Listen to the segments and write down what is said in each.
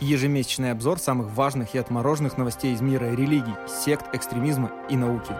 Ежемесячный обзор самых важных и отмороженных новостей из мира религий, сект, экстремизма и науки.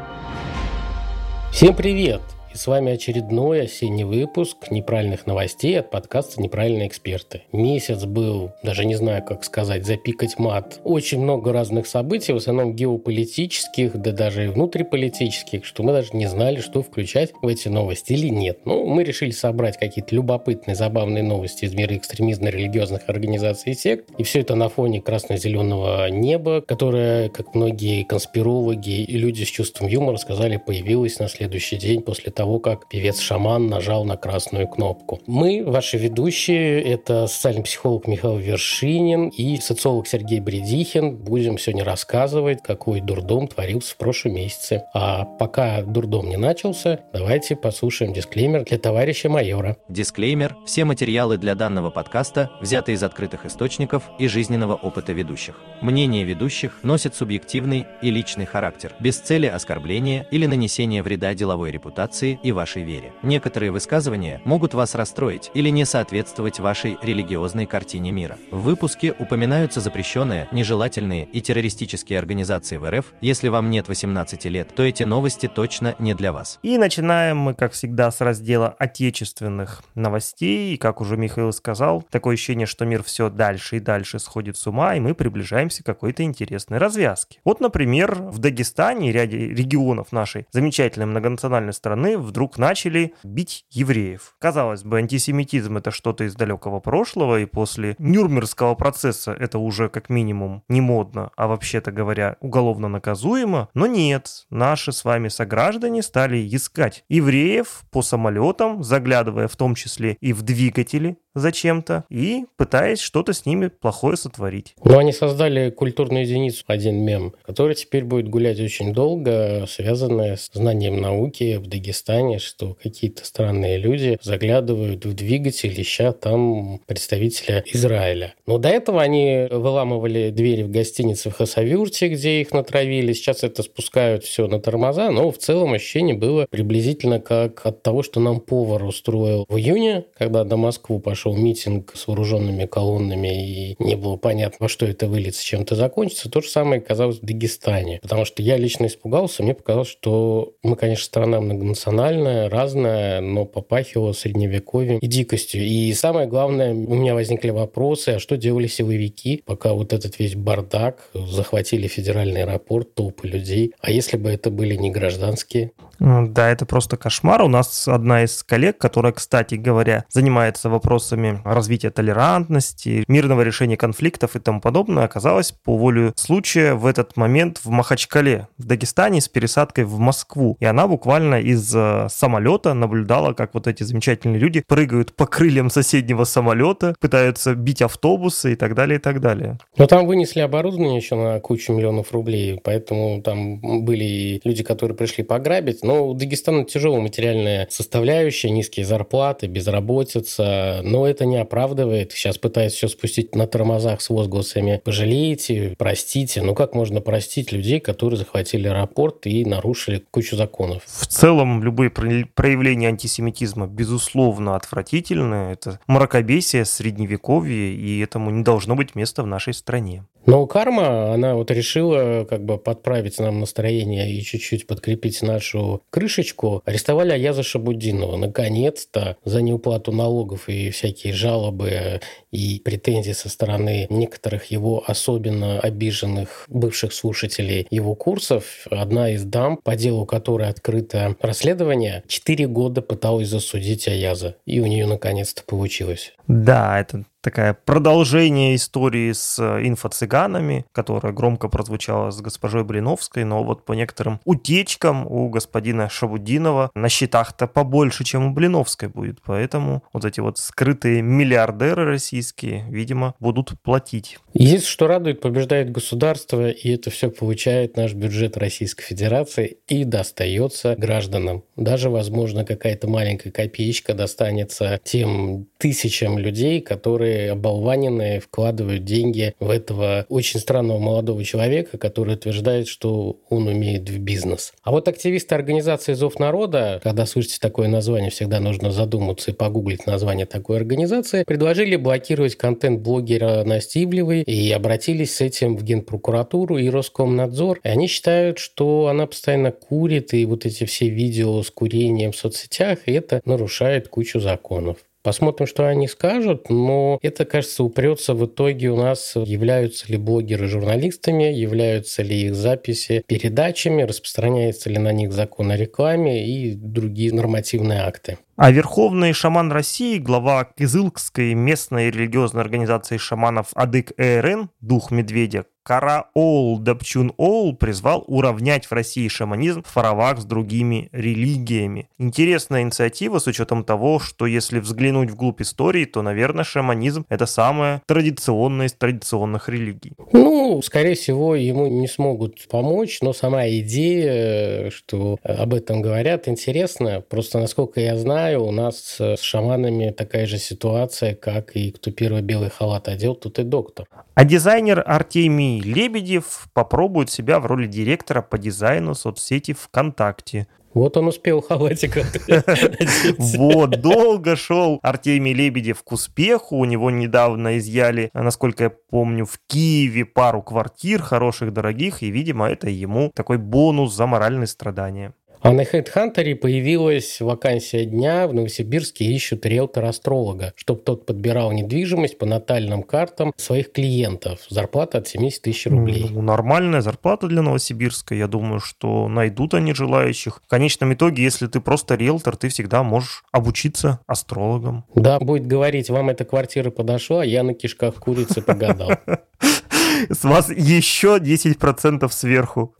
Всем привет! И с вами очередной осенний выпуск неправильных новостей от подкаста «Неправильные эксперты». Месяц был, даже не знаю, как сказать, запикать мат. Очень много разных событий, в основном геополитических, да даже и внутриполитических, что мы даже не знали, что включать в эти новости или нет. Ну, мы решили собрать какие-то любопытные, забавные новости из мира экстремизма, религиозных организаций и сект. И все это на фоне красно-зеленого неба, которое, как многие конспирологи и люди с чувством юмора сказали, появилось на следующий день после того, как певец-шаман нажал на красную кнопку. Мы, ваши ведущие, это социальный психолог Михаил Вершинин и социолог Сергей Бредихин. Будем сегодня рассказывать, какой дурдом творился в прошлом месяце. А пока дурдом не начался, давайте послушаем дисклеймер для товарища майора. Дисклеймер. Все материалы для данного подкаста взяты из открытых источников и жизненного опыта ведущих. Мнение ведущих носит субъективный и личный характер, без цели оскорбления или нанесения вреда деловой репутации религии и вашей вере. Некоторые высказывания могут вас расстроить или не соответствовать вашей религиозной картине мира. В выпуске упоминаются запрещенные, нежелательные и террористические организации в РФ. Если вам нет 18 лет, то эти новости точно не для вас. И начинаем мы, как всегда, с раздела отечественных новостей. И, как уже Михаил сказал, такое ощущение, что мир все дальше и дальше сходит с ума, и мы приближаемся к какой-то интересной развязке. Вот, например, в Дагестане и ряде регионов нашей замечательной многонациональной страны вдруг начали бить евреев. Казалось бы, антисемитизм это что-то из далекого прошлого, и после Нюрнбергского процесса это уже как минимум не модно, а вообще-то говоря, уголовно наказуемо. Но нет, наши с вами сограждане стали искать евреев по самолетам, заглядывая в том числе и в двигатели зачем-то и пытаясь что-то с ними плохое сотворить. Ну, они создали культурную единицу, один мем, который теперь будет гулять очень долго, связанная с знанием науки в Дагестане, что какие-то странные люди заглядывают в двигатель, ища там представителя Израиля. Но до этого они выламывали двери в гостинице в Хасавюрте, где их натравили. Сейчас это спускают все на тормоза, но в целом ощущение было приблизительно как от того, что нам повар устроил в июне, когда до Москвы пошел митинг с вооруженными колоннами, и не было понятно, во что это выльется, чем это закончится. То же самое казалось в Дагестане. Потому что я лично испугался, мне показалось, что мы, конечно, страна многонациональная, разная, но попахивала средневековьем и дикостью. И самое главное, у меня возникли вопросы, а что делали силовики, пока вот этот весь бардак, захватили федеральный аэропорт, толпы людей. А если бы это были не гражданские? Да, это просто кошмар. У нас одна из коллег, которая, кстати говоря, занимается вопросами развития толерантности, мирного решения конфликтов и тому подобное, оказалась по воле случая в этот момент в Махачкале, в Дагестане, с пересадкой в Москву. И она буквально из э, самолета наблюдала, как вот эти замечательные люди прыгают по крыльям соседнего самолета, пытаются бить автобусы и так далее, и так далее. Но там вынесли оборудование еще на кучу миллионов рублей, поэтому там были люди, которые пришли пограбить, но у Дагестана тяжелая материальная составляющая, низкие зарплаты, безработица, но это не оправдывает. Сейчас пытаются все спустить на тормозах с возгласами «пожалейте», «простите». Ну как можно простить людей, которые захватили аэропорт и нарушили кучу законов? В целом, любые проявления антисемитизма, безусловно, отвратительны. Это мракобесие, средневековье, и этому не должно быть места в нашей стране. Но карма, она вот решила как бы подправить нам настроение и чуть-чуть подкрепить нашу крышечку. Арестовали Аяза Шабудинова. Наконец-то за неуплату налогов и всякие жалобы и претензии со стороны некоторых его особенно обиженных бывших слушателей его курсов. Одна из дам, по делу которой открыто расследование, четыре года пыталась засудить Аяза. И у нее наконец-то получилось. Да, это такая продолжение истории с э, инфо-цыганами, которая громко прозвучала с госпожой Блиновской, но вот по некоторым утечкам у господина Шабудинова на счетах-то побольше, чем у Блиновской будет. Поэтому вот эти вот скрытые миллиардеры российские, видимо, будут платить. Единственное, что радует, побеждает государство, и это все получает наш бюджет Российской Федерации и достается гражданам. Даже, возможно, какая-то маленькая копеечка достанется тем тысячам людей, которые оболваненные вкладывают деньги в этого очень странного молодого человека, который утверждает, что он умеет в бизнес. А вот активисты организации «Зов народа», когда слышите такое название, всегда нужно задуматься и погуглить название такой организации, предложили блокировать контент блогера Насти Ивлевой и обратились с этим в Генпрокуратуру и Роскомнадзор. И они считают, что она постоянно курит, и вот эти все видео с курением в соцсетях, и это нарушает кучу законов. Посмотрим, что они скажут, но это, кажется, упрется в итоге у нас, являются ли блогеры журналистами, являются ли их записи передачами, распространяется ли на них закон о рекламе и другие нормативные акты. А верховный шаман России, глава Кызылкской местной религиозной организации шаманов Адык ЭРН, дух медведя, Караол Дапчун Оул призвал уравнять в России шаманизм в фаравак с другими религиями. Интересная инициатива с учетом того, что если взглянуть вглубь истории, то, наверное, шаманизм – это самая традиционная из традиционных религий. Ну, скорее всего, ему не смогут помочь, но сама идея, что об этом говорят, интересна. Просто, насколько я знаю, знаю, у нас с шаманами такая же ситуация, как и кто первый белый халат одел, тут и доктор. А дизайнер Артемий Лебедев попробует себя в роли директора по дизайну соцсети ВКонтакте. Вот он успел халатик Вот, долго шел Артемий Лебедев к успеху. У него недавно изъяли, насколько я помню, в Киеве пару квартир хороших, дорогих. И, видимо, это ему такой бонус за моральные страдания. А на HeadHunter появилась вакансия дня. В Новосибирске ищут риэлтора-астролога, чтобы тот подбирал недвижимость по натальным картам своих клиентов. Зарплата от 70 тысяч рублей. Ну, нормальная зарплата для Новосибирска. Я думаю, что найдут они желающих. В конечном итоге, если ты просто риэлтор, ты всегда можешь обучиться астрологам. Да, будет говорить, вам эта квартира подошла, я на кишках курицы погадал. С вас еще 10% сверху.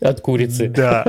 От курицы. Да.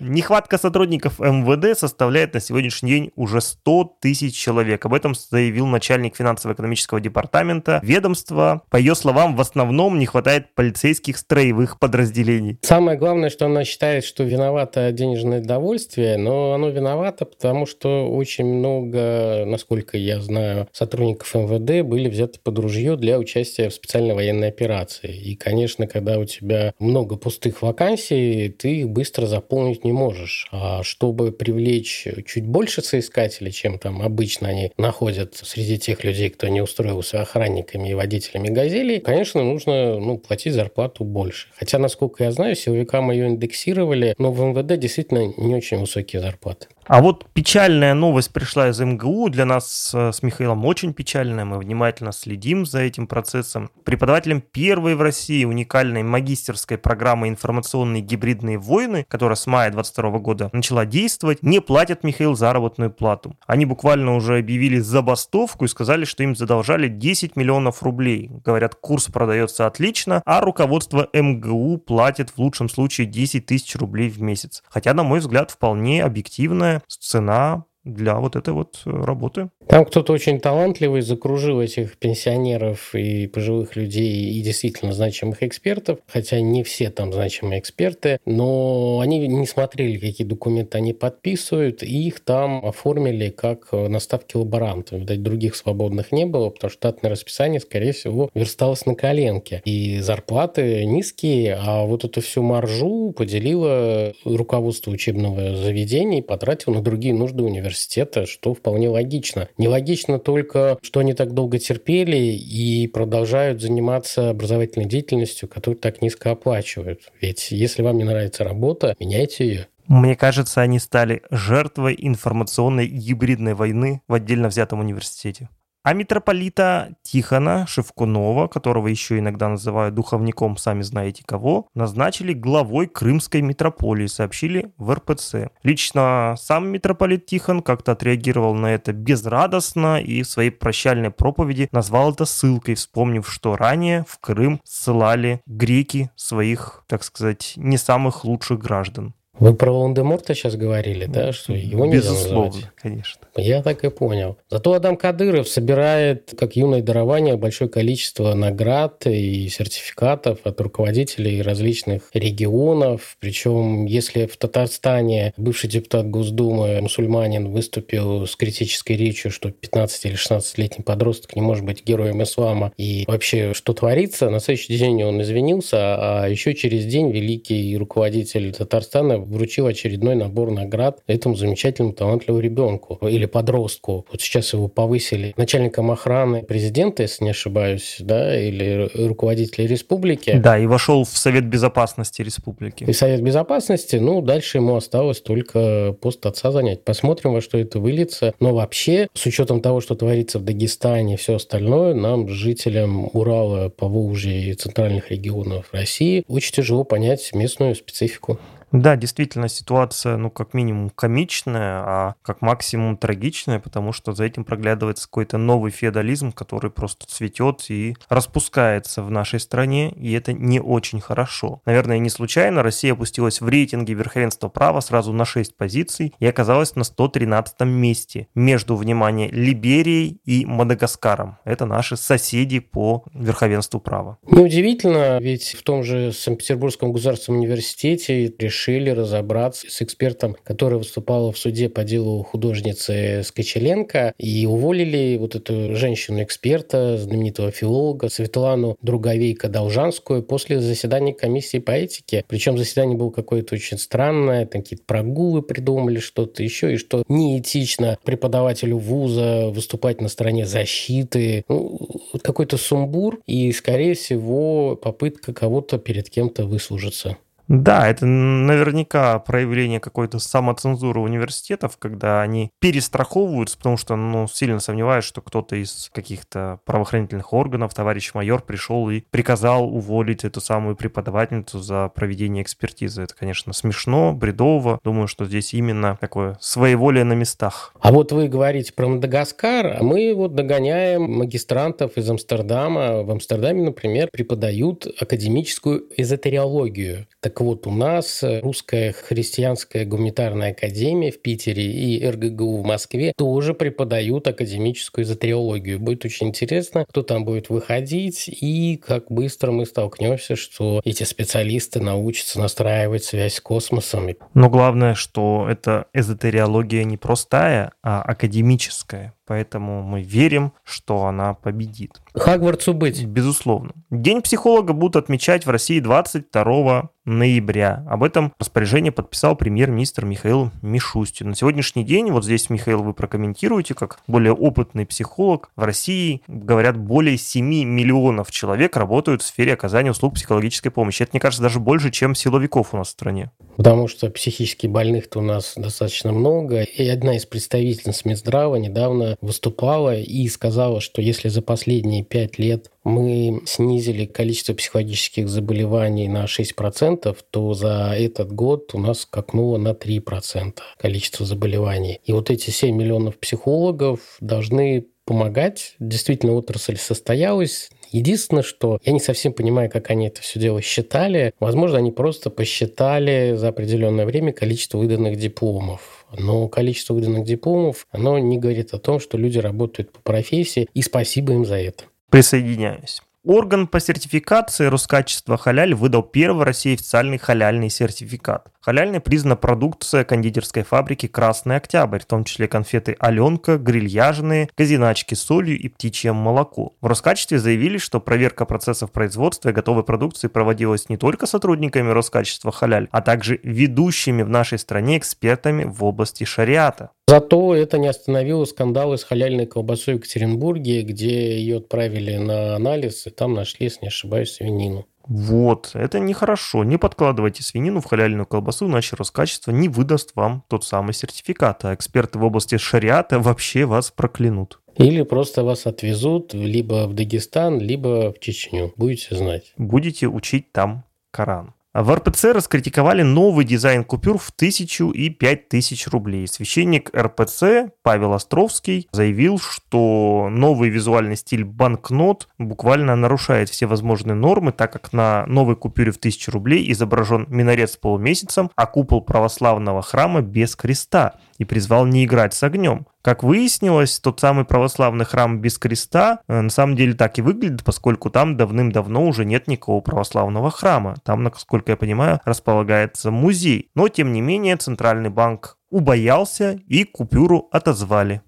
Нехватка сотрудников МВД составляет на сегодняшний день уже 100 тысяч человек. Об этом заявил начальник финансово-экономического департамента ведомства. По ее словам, в основном не хватает полицейских строевых подразделений. Самое главное, что она считает, что виновато денежное довольствие, но оно виновато, потому что очень много, насколько я знаю, сотрудников МВД были взяты под ружье для участия в специальной военной операции. И, конечно, когда у тебя много пустых вакансий, ты их быстро заполнить не можешь. А чтобы привлечь чуть больше соискателей, чем там обычно они находят среди тех людей, кто не устроился охранниками и водителями «Газелей», конечно, нужно ну, платить зарплату больше. Хотя, насколько я знаю, силовикам ее индексировали, но в МВД действительно не очень высокие зарплаты. А вот печальная новость пришла из МГУ. Для нас э, с Михаилом очень печальная. Мы внимательно следим за этим процессом. Преподавателем первой в России уникальной магистерской программы «Информационные гибридные войны», которая с мая 2022 года начала действовать, не платят Михаил заработную плату. Они буквально уже объявили забастовку и сказали, что им задолжали 10 миллионов рублей. Говорят, курс продается отлично, а руководство МГУ платит в лучшем случае 10 тысяч рублей в месяц. Хотя, на мой взгляд, вполне объективная цена для вот этой вот э, работы. Там кто-то очень талантливый закружил этих пенсионеров и пожилых людей и действительно значимых экспертов, хотя не все там значимые эксперты, но они не смотрели, какие документы они подписывают, и их там оформили как наставки лаборантов. Видать, других свободных не было, потому что штатное расписание, скорее всего, версталось на коленке. И зарплаты низкие, а вот эту всю маржу поделило руководство учебного заведения и потратило на другие нужды университета, что вполне логично. Нелогично только, что они так долго терпели и продолжают заниматься образовательной деятельностью, которую так низко оплачивают. Ведь если вам не нравится работа, меняйте ее. Мне кажется, они стали жертвой информационной гибридной войны в отдельно взятом университете. А митрополита Тихона Шевкунова, которого еще иногда называют духовником сами знаете кого, назначили главой Крымской митрополии, сообщили в РПЦ. Лично сам митрополит Тихон как-то отреагировал на это безрадостно и в своей прощальной проповеди назвал это ссылкой, вспомнив, что ранее в Крым ссылали греки своих, так сказать, не самых лучших граждан. Вы про Волан-де-Морта сейчас говорили, да, что его Безусловно, конечно. Я так и понял. Зато Адам Кадыров собирает, как юное дарование, большое количество наград и сертификатов от руководителей различных регионов. Причем, если в Татарстане бывший депутат Госдумы, мусульманин, выступил с критической речью, что 15 или 16-летний подросток не может быть героем ислама и вообще что творится, на следующий день он извинился, а еще через день великий руководитель Татарстана вручил очередной набор наград этому замечательному талантливому ребенку или подростку. Вот сейчас его повысили начальником охраны президента, если не ошибаюсь, да, или руководителя республики. Да, и вошел в Совет Безопасности Республики. И Совет Безопасности, ну, дальше ему осталось только пост отца занять. Посмотрим, во что это выльется. Но вообще, с учетом того, что творится в Дагестане и все остальное, нам, жителям Урала, Поволжья и центральных регионов России, очень тяжело понять местную специфику. Да, действительно, ситуация, ну, как минимум комичная, а как максимум трагичная, потому что за этим проглядывается какой-то новый феодализм, который просто цветет и распускается в нашей стране, и это не очень хорошо. Наверное, не случайно Россия опустилась в рейтинге верховенства права сразу на 6 позиций и оказалась на 113 месте между, внимание, Либерией и Мадагаскаром. Это наши соседи по верховенству права. Неудивительно, ведь в том же Санкт-Петербургском государственном университете решили разобраться с экспертом, который выступал в суде по делу художницы Скочеленко, и уволили вот эту женщину-эксперта, знаменитого филолога Светлану Друговейко-Должанскую после заседания комиссии по этике. Причем заседание было какое-то очень странное, там какие-то прогулы придумали, что-то еще, и что неэтично преподавателю вуза выступать на стороне защиты. Ну, какой-то сумбур и, скорее всего, попытка кого-то перед кем-то выслужиться. Да, это наверняка проявление какой-то самоцензуры университетов, когда они перестраховываются, потому что, ну, сильно сомневаюсь, что кто-то из каких-то правоохранительных органов, товарищ майор, пришел и приказал уволить эту самую преподавательницу за проведение экспертизы. Это, конечно, смешно, бредово. Думаю, что здесь именно такое своеволие на местах. А вот вы говорите про Мадагаскар, а мы вот догоняем магистрантов из Амстердама. В Амстердаме, например, преподают академическую эзотериологию. Так вот, у нас Русская христианская гуманитарная академия в Питере и РГГУ в Москве тоже преподают академическую эзотериологию. Будет очень интересно, кто там будет выходить и как быстро мы столкнемся, что эти специалисты научатся настраивать связь с космосом. Но главное, что эта эзотериология не простая, а академическая. Поэтому мы верим, что она победит. Хагвардсу быть. Безусловно. День психолога будут отмечать в России 22 ноября. Об этом распоряжение подписал премьер-министр Михаил Мишустин. На сегодняшний день, вот здесь, Михаил, вы прокомментируете, как более опытный психолог, в России, говорят, более 7 миллионов человек работают в сфере оказания услуг психологической помощи. Это, мне кажется, даже больше, чем силовиков у нас в стране. Потому что психически больных-то у нас достаточно много. И одна из представительниц Минздрава недавно выступала и сказала, что если за последние пять лет мы снизили количество психологических заболеваний на 6%, то за этот год у нас скакнуло на 3% количество заболеваний. И вот эти 7 миллионов психологов должны помогать. Действительно, отрасль состоялась. Единственное, что я не совсем понимаю, как они это все дело считали. Возможно, они просто посчитали за определенное время количество выданных дипломов. Но количество выданных дипломов, оно не говорит о том, что люди работают по профессии, и спасибо им за это. Присоединяюсь. Орган по сертификации Роскачества халяль выдал первый в России официальный халяльный сертификат. Халяльной признана продукция кондитерской фабрики «Красный Октябрь», в том числе конфеты «Аленка», грильяжные, казиначки с солью и птичье молоко. В Роскачестве заявили, что проверка процессов производства и готовой продукции проводилась не только сотрудниками Роскачества халяль, а также ведущими в нашей стране экспертами в области шариата. Зато это не остановило скандалы с халяльной колбасой в Екатеринбурге, где ее отправили на анализ, и там нашли, если не ошибаюсь, свинину. Вот, это нехорошо. Не подкладывайте свинину в халяльную колбасу, иначе Роскачество не выдаст вам тот самый сертификат, а эксперты в области шариата вообще вас проклянут. Или просто вас отвезут либо в Дагестан, либо в Чечню. Будете знать. Будете учить там Коран. В РПЦ раскритиковали новый дизайн купюр в тысячу и пять тысяч рублей. Священник РПЦ Павел Островский заявил, что новый визуальный стиль банкнот буквально нарушает все возможные нормы, так как на новой купюре в тысячу рублей изображен минарет с полумесяцем, а купол православного храма без креста и призвал не играть с огнем. Как выяснилось, тот самый православный храм без креста э, на самом деле так и выглядит, поскольку там давным-давно уже нет никакого православного храма. Там, насколько я понимаю, располагается музей. Но, тем не менее, Центральный банк убоялся и купюру отозвали.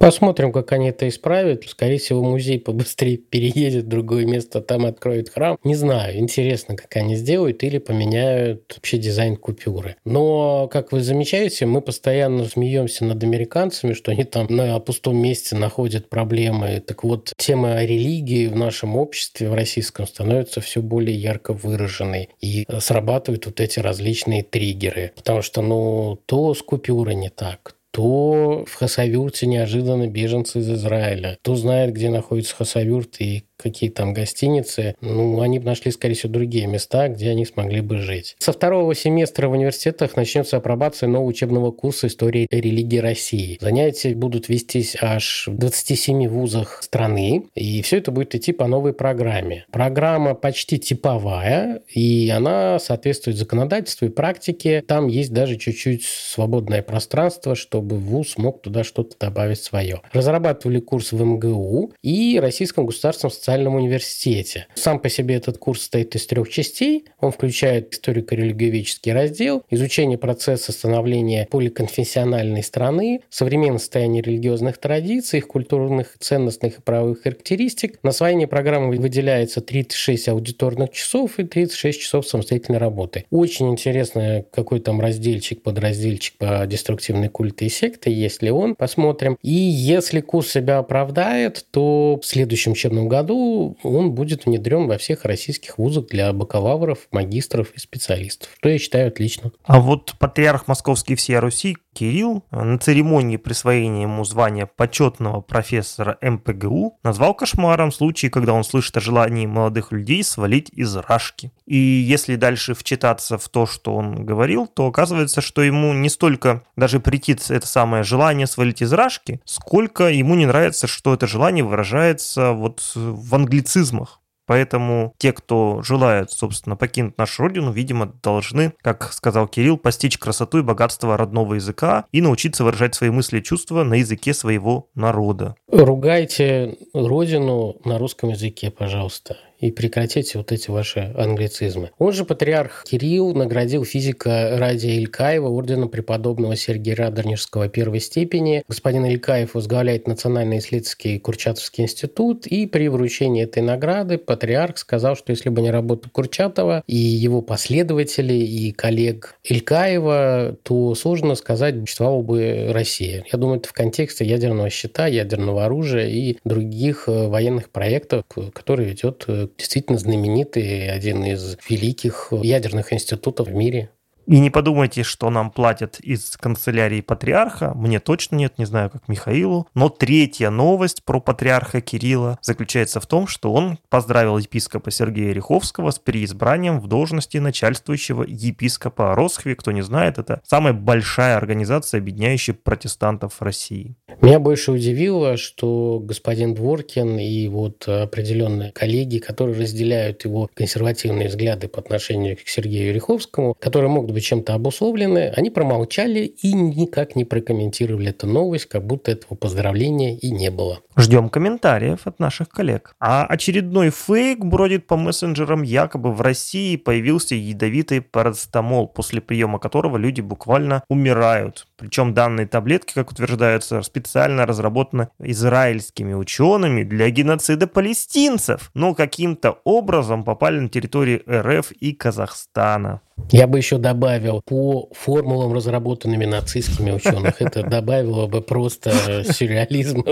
Посмотрим, как они это исправят. Скорее всего, музей побыстрее переедет в другое место, там откроют храм. Не знаю, интересно, как они сделают или поменяют вообще дизайн купюры. Но, как вы замечаете, мы постоянно смеемся над американцами, что они там на пустом месте находят проблемы. Так вот, тема религии в нашем обществе, в российском, становится все более ярко выраженной. И срабатывают вот эти различные триггеры. Потому что, ну, то с купюрой не так, то в Хасавюрте неожиданно беженцы из Израиля. Кто знает, где находится Хасавюрт и какие там гостиницы, ну, они бы нашли, скорее всего, другие места, где они смогли бы жить. Со второго семестра в университетах начнется апробация нового учебного курса истории религии России. Занятия будут вестись аж в 27 вузах страны, и все это будет идти по новой программе. Программа почти типовая, и она соответствует законодательству и практике. Там есть даже чуть-чуть свободное пространство, чтобы вуз мог туда что-то добавить свое. Разрабатывали курс в МГУ и Российском государственном социальном социальном университете. Сам по себе этот курс состоит из трех частей. Он включает историко-религиоведческий раздел, изучение процесса становления поликонфессиональной страны, современное состояние религиозных традиций, их культурных, ценностных и правовых характеристик. На освоение программы выделяется 36 аудиторных часов и 36 часов самостоятельной работы. Очень интересно, какой там разделчик, подразделчик по деструктивной культы и секты, есть ли он, посмотрим. И если курс себя оправдает, то в следующем учебном году он будет внедрен во всех российских вузах для бакалавров, магистров и специалистов, что я считаю отлично. А вот патриарх Московский всея Руси Кирилл на церемонии присвоения ему звания почетного профессора МПГУ назвал кошмаром случай, когда он слышит о желании молодых людей свалить из Рашки. И если дальше вчитаться в то, что он говорил, то оказывается, что ему не столько даже претит это самое желание свалить из Рашки, сколько ему не нравится, что это желание выражается вот в англицизмах. Поэтому те, кто желает, собственно, покинуть нашу родину, видимо, должны, как сказал Кирилл, постичь красоту и богатство родного языка и научиться выражать свои мысли и чувства на языке своего народа. Ругайте родину на русском языке, пожалуйста и прекратите вот эти ваши англицизмы. Он же патриарх Кирилл наградил физика Радия Илькаева орденом преподобного Сергия Радонежского первой степени. Господин Илькаев возглавляет Национальный исследовательский Курчатовский институт, и при вручении этой награды патриарх сказал, что если бы не работа Курчатова и его последователей и коллег Илькаева, то сложно сказать, существовала бы Россия. Я думаю, это в контексте ядерного щита, ядерного оружия и других э, военных проектов, которые ведет э, действительно знаменитый, один из великих ядерных институтов в мире. И не подумайте, что нам платят из канцелярии патриарха. Мне точно нет, не знаю, как Михаилу. Но третья новость про патриарха Кирилла заключается в том, что он поздравил епископа Сергея Риховского с переизбранием в должности начальствующего епископа Росхви. Кто не знает, это самая большая организация, объединяющая протестантов России. Меня больше удивило, что господин Дворкин и вот определенные коллеги, которые разделяют его консервативные взгляды по отношению к Сергею Риховскому, которые могут быть быть чем-то обусловлены, они промолчали и никак не прокомментировали эту новость, как будто этого поздравления и не было. Ждем комментариев от наших коллег. А очередной фейк бродит по мессенджерам, якобы в России появился ядовитый парацетамол, после приема которого люди буквально умирают. Причем данные таблетки, как утверждается, специально разработаны израильскими учеными для геноцида палестинцев, но каким-то образом попали на территории РФ и Казахстана. Я бы еще добавил по формулам, разработанными нацистскими ученых. Это добавило бы просто сюрреализма.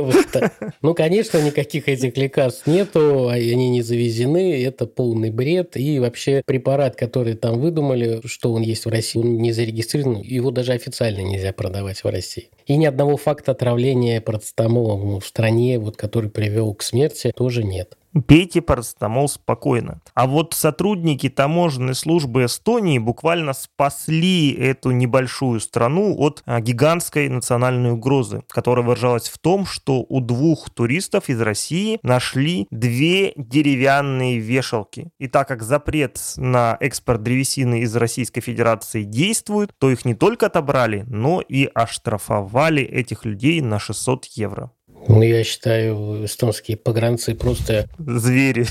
Ну, конечно, никаких этих лекарств нету, они не завезены, это полный бред. И вообще препарат, который там выдумали, что он есть в России, он не зарегистрирован, его даже официально нельзя продавать в России. И ни одного факта отравления парацетамолом в стране, вот, который привел к смерти, тоже нет пейте парацетамол спокойно. А вот сотрудники таможенной службы Эстонии буквально спасли эту небольшую страну от а, гигантской национальной угрозы, которая выражалась в том, что у двух туристов из России нашли две деревянные вешалки. И так как запрет на экспорт древесины из Российской Федерации действует, то их не только отобрали, но и оштрафовали этих людей на 600 евро. Ну, я считаю, эстонские погранцы просто... Звери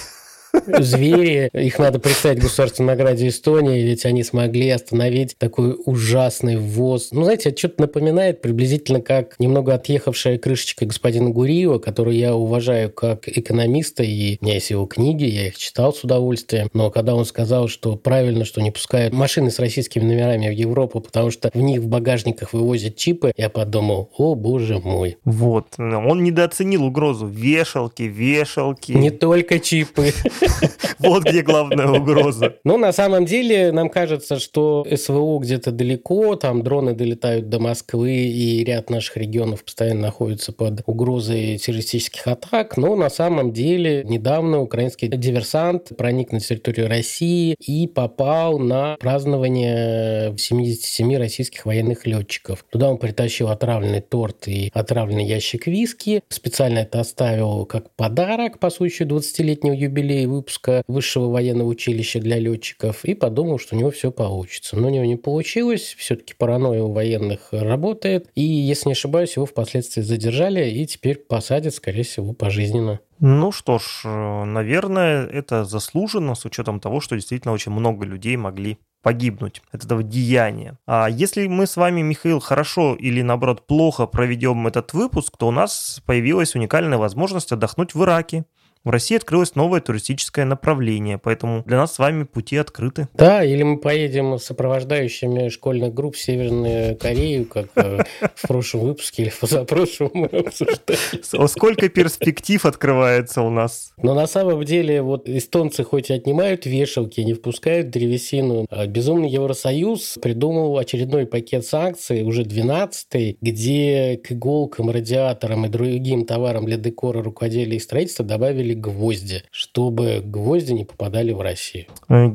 звери. Их надо представить государственной награде Эстонии, ведь они смогли остановить такой ужасный ввоз. Ну, знаете, это что-то напоминает приблизительно как немного отъехавшая крышечка господина Гуриева, которую я уважаю как экономиста, и у меня есть его книги, я их читал с удовольствием. Но когда он сказал, что правильно, что не пускают машины с российскими номерами в Европу, потому что в них в багажниках вывозят чипы, я подумал, о боже мой. Вот, он недооценил угрозу. Вешалки, вешалки. Не только чипы. Вот где главная угроза. Ну, на самом деле, нам кажется, что СВО где-то далеко, там дроны долетают до Москвы, и ряд наших регионов постоянно находятся под угрозой террористических атак, но на самом деле недавно украинский диверсант проник на территорию России и попал на празднование 77 российских военных летчиков. Туда он притащил отравленный торт и отравленный ящик виски, специально это оставил как подарок по случаю 20-летнего юбилея выпуска высшего военного училища для летчиков и подумал, что у него все получится. Но у него не получилось, все-таки паранойя у военных работает, и, если не ошибаюсь, его впоследствии задержали и теперь посадят, скорее всего, пожизненно. Ну что ж, наверное, это заслуженно с учетом того, что действительно очень много людей могли погибнуть от этого деяния. А если мы с вами, Михаил, хорошо или наоборот плохо проведем этот выпуск, то у нас появилась уникальная возможность отдохнуть в Ираке. В России открылось новое туристическое направление, поэтому для нас с вами пути открыты. Да, или мы поедем с сопровождающими школьных групп в Северную Корею, как э, в прошлом выпуске или позапрошлом мы обсуждали. Сколько перспектив открывается у нас? Но на самом деле вот эстонцы хоть и отнимают вешалки, не впускают древесину, а Безумный Евросоюз придумал очередной пакет санкций, уже 12-й, где к иголкам, радиаторам и другим товарам для декора, рукоделия и строительства добавили гвозди, чтобы гвозди не попадали в Россию.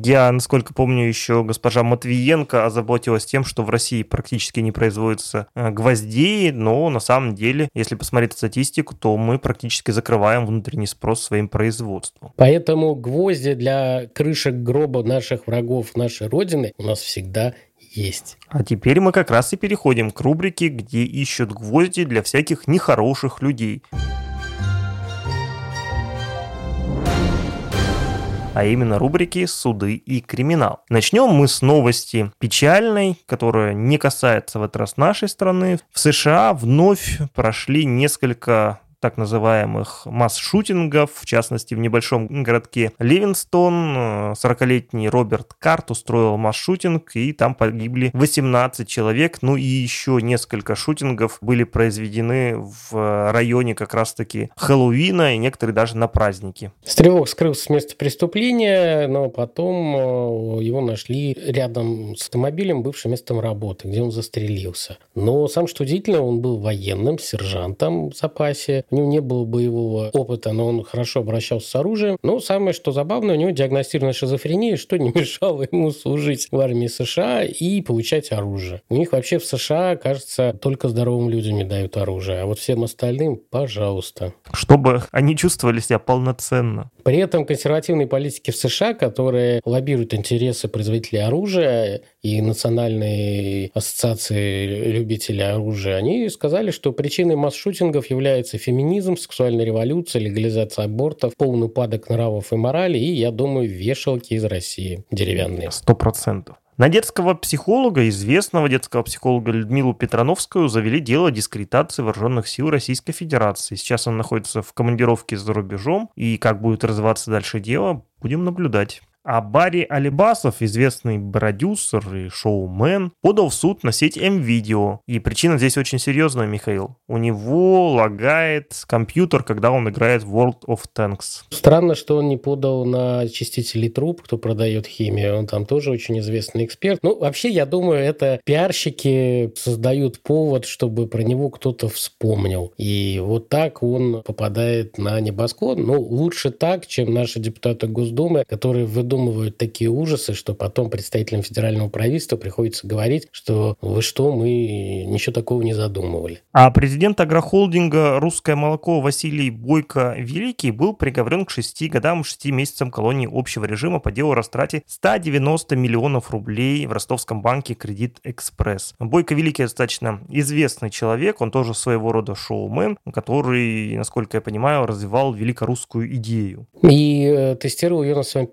Я, насколько помню, еще госпожа Матвиенко озаботилась тем, что в России практически не производятся э, гвоздей, но на самом деле, если посмотреть статистику, то мы практически закрываем внутренний спрос своим производством. Поэтому гвозди для крышек гроба наших врагов нашей Родины у нас всегда есть. А теперь мы как раз и переходим к рубрике, где ищут гвозди для всяких нехороших людей. А именно рубрики «Суды и криминал». Начнем мы с новости печальной, которая не касается в этот раз нашей страны. В США вновь прошли несколько так называемых масс-шутингов, в частности, в небольшом городке Ливинстон 40-летний Роберт Карт устроил масс-шутинг, и там погибли 18 человек, ну и еще несколько шутингов были произведены в районе как раз-таки Хэллоуина, и некоторые даже на праздники. Стрелок скрылся с места преступления, но потом э, его нашли рядом с автомобилем, бывшим местом работы, где он застрелился. Но сам что удивительно, он был военным, сержантом в запасе, у него не было боевого опыта, но он хорошо обращался с оружием. Но самое, что забавное, у него диагностирована шизофрения, что не мешало ему служить в армии США и получать оружие. У них вообще в США, кажется, только здоровым людям не дают оружие, а вот всем остальным, пожалуйста. Чтобы они чувствовали себя полноценно. При этом консервативные политики в США, которые лоббируют интересы производителей оружия и Национальной ассоциации любителей оружия, они сказали, что причиной масс-шутингов является феминизм, сексуальная революция, легализация абортов, полный упадок нравов и морали, и, я думаю, вешалки из России деревянные. Сто процентов. На детского психолога, известного детского психолога Людмилу Петрановскую завели дело о дискредитации вооруженных сил Российской Федерации. Сейчас он находится в командировке за рубежом, и как будет развиваться дальше дело, будем наблюдать. А Барри Алибасов, известный продюсер и шоумен, подал в суд на сеть М-Видео. И причина здесь очень серьезная, Михаил. У него лагает компьютер, когда он играет World of Tanks. Странно, что он не подал на чистители труб, кто продает химию. Он там тоже очень известный эксперт. Ну, вообще, я думаю, это пиарщики создают повод, чтобы про него кто-то вспомнил. И вот так он попадает на небосклон. Ну, лучше так, чем наши депутаты Госдумы, которые выдумывают такие ужасы, что потом представителям федерального правительства приходится говорить, что вы что, мы ничего такого не задумывали. А президент агрохолдинга «Русское молоко» Василий Бойко Великий был приговорен к 6 годам 6 месяцам колонии общего режима по делу о растрате 190 миллионов рублей в ростовском банке «Кредит Экспресс». Бойко Великий достаточно известный человек, он тоже своего рода шоумен, который, насколько я понимаю, развивал великорусскую идею. И э, тестировал ее на своем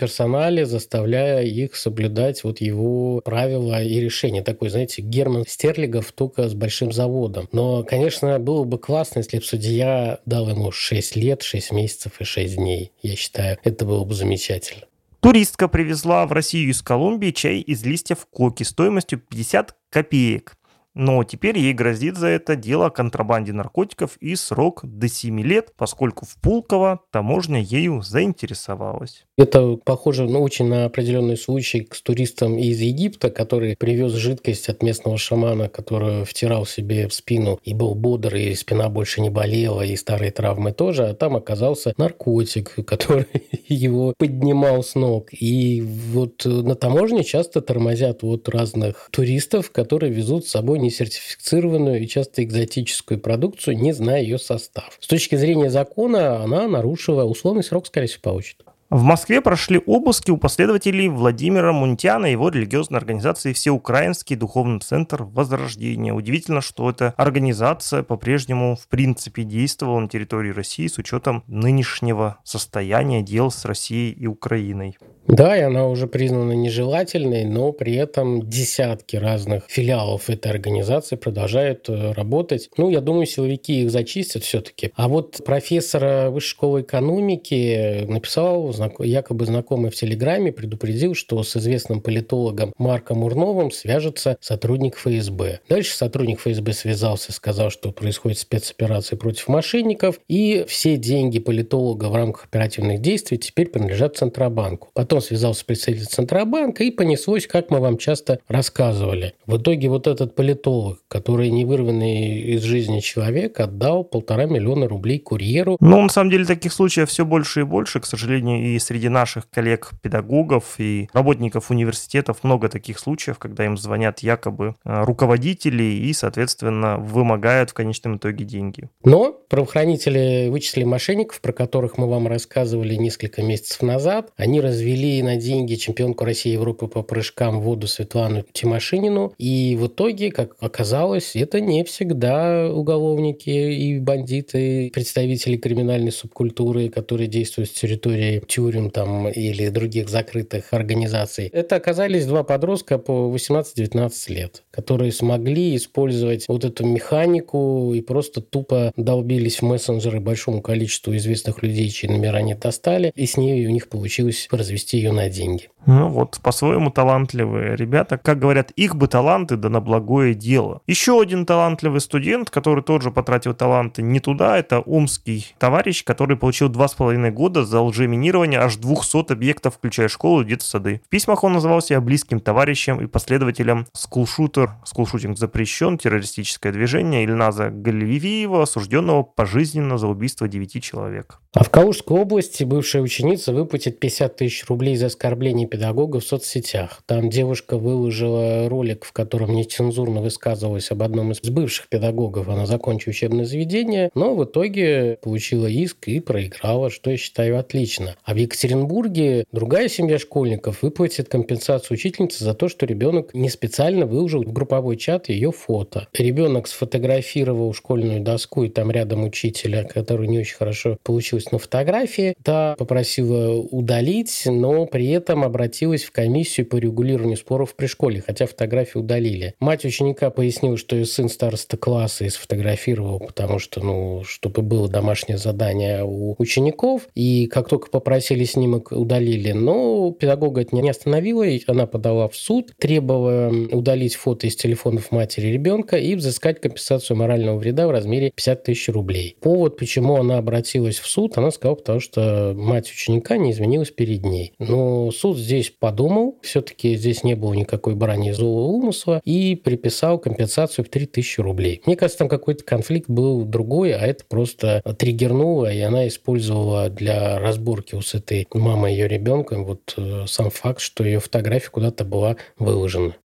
персонале, заставляя их соблюдать вот его правила и решения. Такой, знаете, Герман Стерлигов только с большим заводом. Но, конечно, было бы классно, если бы судья дал ему 6 лет, 6 месяцев и 6 дней. Я считаю, это было бы замечательно. Туристка привезла в Россию из Колумбии чай из листьев коки стоимостью 50 копеек. Но теперь ей грозит за это дело о контрабанде наркотиков и срок до 7 лет, поскольку в Пулково таможня ею заинтересовалась. Это похоже ну, очень на определенный случай с туристом из Египта, который привез жидкость от местного шамана, которую втирал себе в спину и был бодр, и спина больше не болела, и старые травмы тоже, а там оказался наркотик, который его поднимал с ног. И вот на таможне часто тормозят вот разных туристов, которые везут с собой несертифицированную и часто экзотическую продукцию, не зная ее состав. С точки зрения закона она нарушила условный срок, скорее всего, получит. В Москве прошли обыски у последователей Владимира Мунтяна и его религиозной организации Всеукраинский духовный центр Возрождения. Удивительно, что эта организация по-прежнему в принципе действовала на территории России с учетом нынешнего состояния дел с Россией и Украиной. Да, и она уже признана нежелательной, но при этом десятки разных филиалов этой организации продолжают э, работать. Ну, я думаю, силовики их зачистят все-таки. А вот профессора высшей школы экономики написал якобы знакомый в Телеграме, предупредил, что с известным политологом Марком Урновым свяжется сотрудник ФСБ. Дальше сотрудник ФСБ связался, сказал, что происходит спецоперация против мошенников, и все деньги политолога в рамках оперативных действий теперь принадлежат Центробанку. Потом он связался с представителем Центробанка и понеслось, как мы вам часто рассказывали. В итоге вот этот политолог, который не вырванный из жизни человек, отдал полтора миллиона рублей курьеру. Ну, на самом деле, таких случаев все больше и больше, к сожалению, и среди наших коллег-педагогов и работников университетов много таких случаев, когда им звонят якобы э, руководители и, соответственно, вымогают в конечном итоге деньги. Но правоохранители вычислили мошенников, про которых мы вам рассказывали несколько месяцев назад. Они развели привели на деньги чемпионку России и Европы по прыжкам в воду Светлану Тимошинину. И в итоге, как оказалось, это не всегда уголовники и бандиты, представители криминальной субкультуры, которые действуют с территории тюрем там, или других закрытых организаций. Это оказались два подростка по 18-19 лет, которые смогли использовать вот эту механику и просто тупо долбились в мессенджеры большому количеству известных людей, чьи номера не достали, и с ней у них получилось развести ее на деньги. Ну вот, по-своему талантливые ребята. Как говорят, их бы таланты да на благое дело. Еще один талантливый студент, который тоже потратил таланты не туда, это омский товарищ, который получил два с половиной года за лжеминирование аж 200 объектов, включая школу и детсады. В письмах он называл себя близким товарищем и последователем скулшутер, скулшутинг запрещен, террористическое движение Ильназа Галевиева, осужденного пожизненно за убийство девяти человек. А в Калужской области бывшая ученица выплатит 50 тысяч рублей за оскорбление педагога в соцсетях. Там девушка выложила ролик, в котором нецензурно высказывалась об одном из бывших педагогов. Она закончила учебное заведение, но в итоге получила иск и проиграла, что я считаю отлично. А в Екатеринбурге другая семья школьников выплатит компенсацию учительнице за то, что ребенок не специально выложил в групповой чат ее фото. Ребенок сфотографировал школьную доску, и там рядом учителя, который не очень хорошо получилось на фотографии. Та попросила удалить, но при этом обратилась в комиссию по регулированию споров при школе, хотя фотографии удалили. Мать ученика пояснила, что ее сын староста класса и сфотографировал, потому что, ну, чтобы было домашнее задание у учеников, и как только попросили снимок, удалили. Но педагога это не остановило, и она подала в суд, требовала удалить фото из телефонов матери ребенка и взыскать компенсацию морального вреда в размере 50 тысяч рублей. Повод, почему она обратилась в суд, она сказала, потому что мать ученика не изменилась перед ней. Но суд здесь подумал, все-таки здесь не было никакой брани злого умысла, и приписал компенсацию в 3000 рублей. Мне кажется, там какой-то конфликт был другой, а это просто триггернуло, и она использовала для разборки у с этой мамой ее ребенка вот э, сам факт, что ее фотография куда-то была выложена.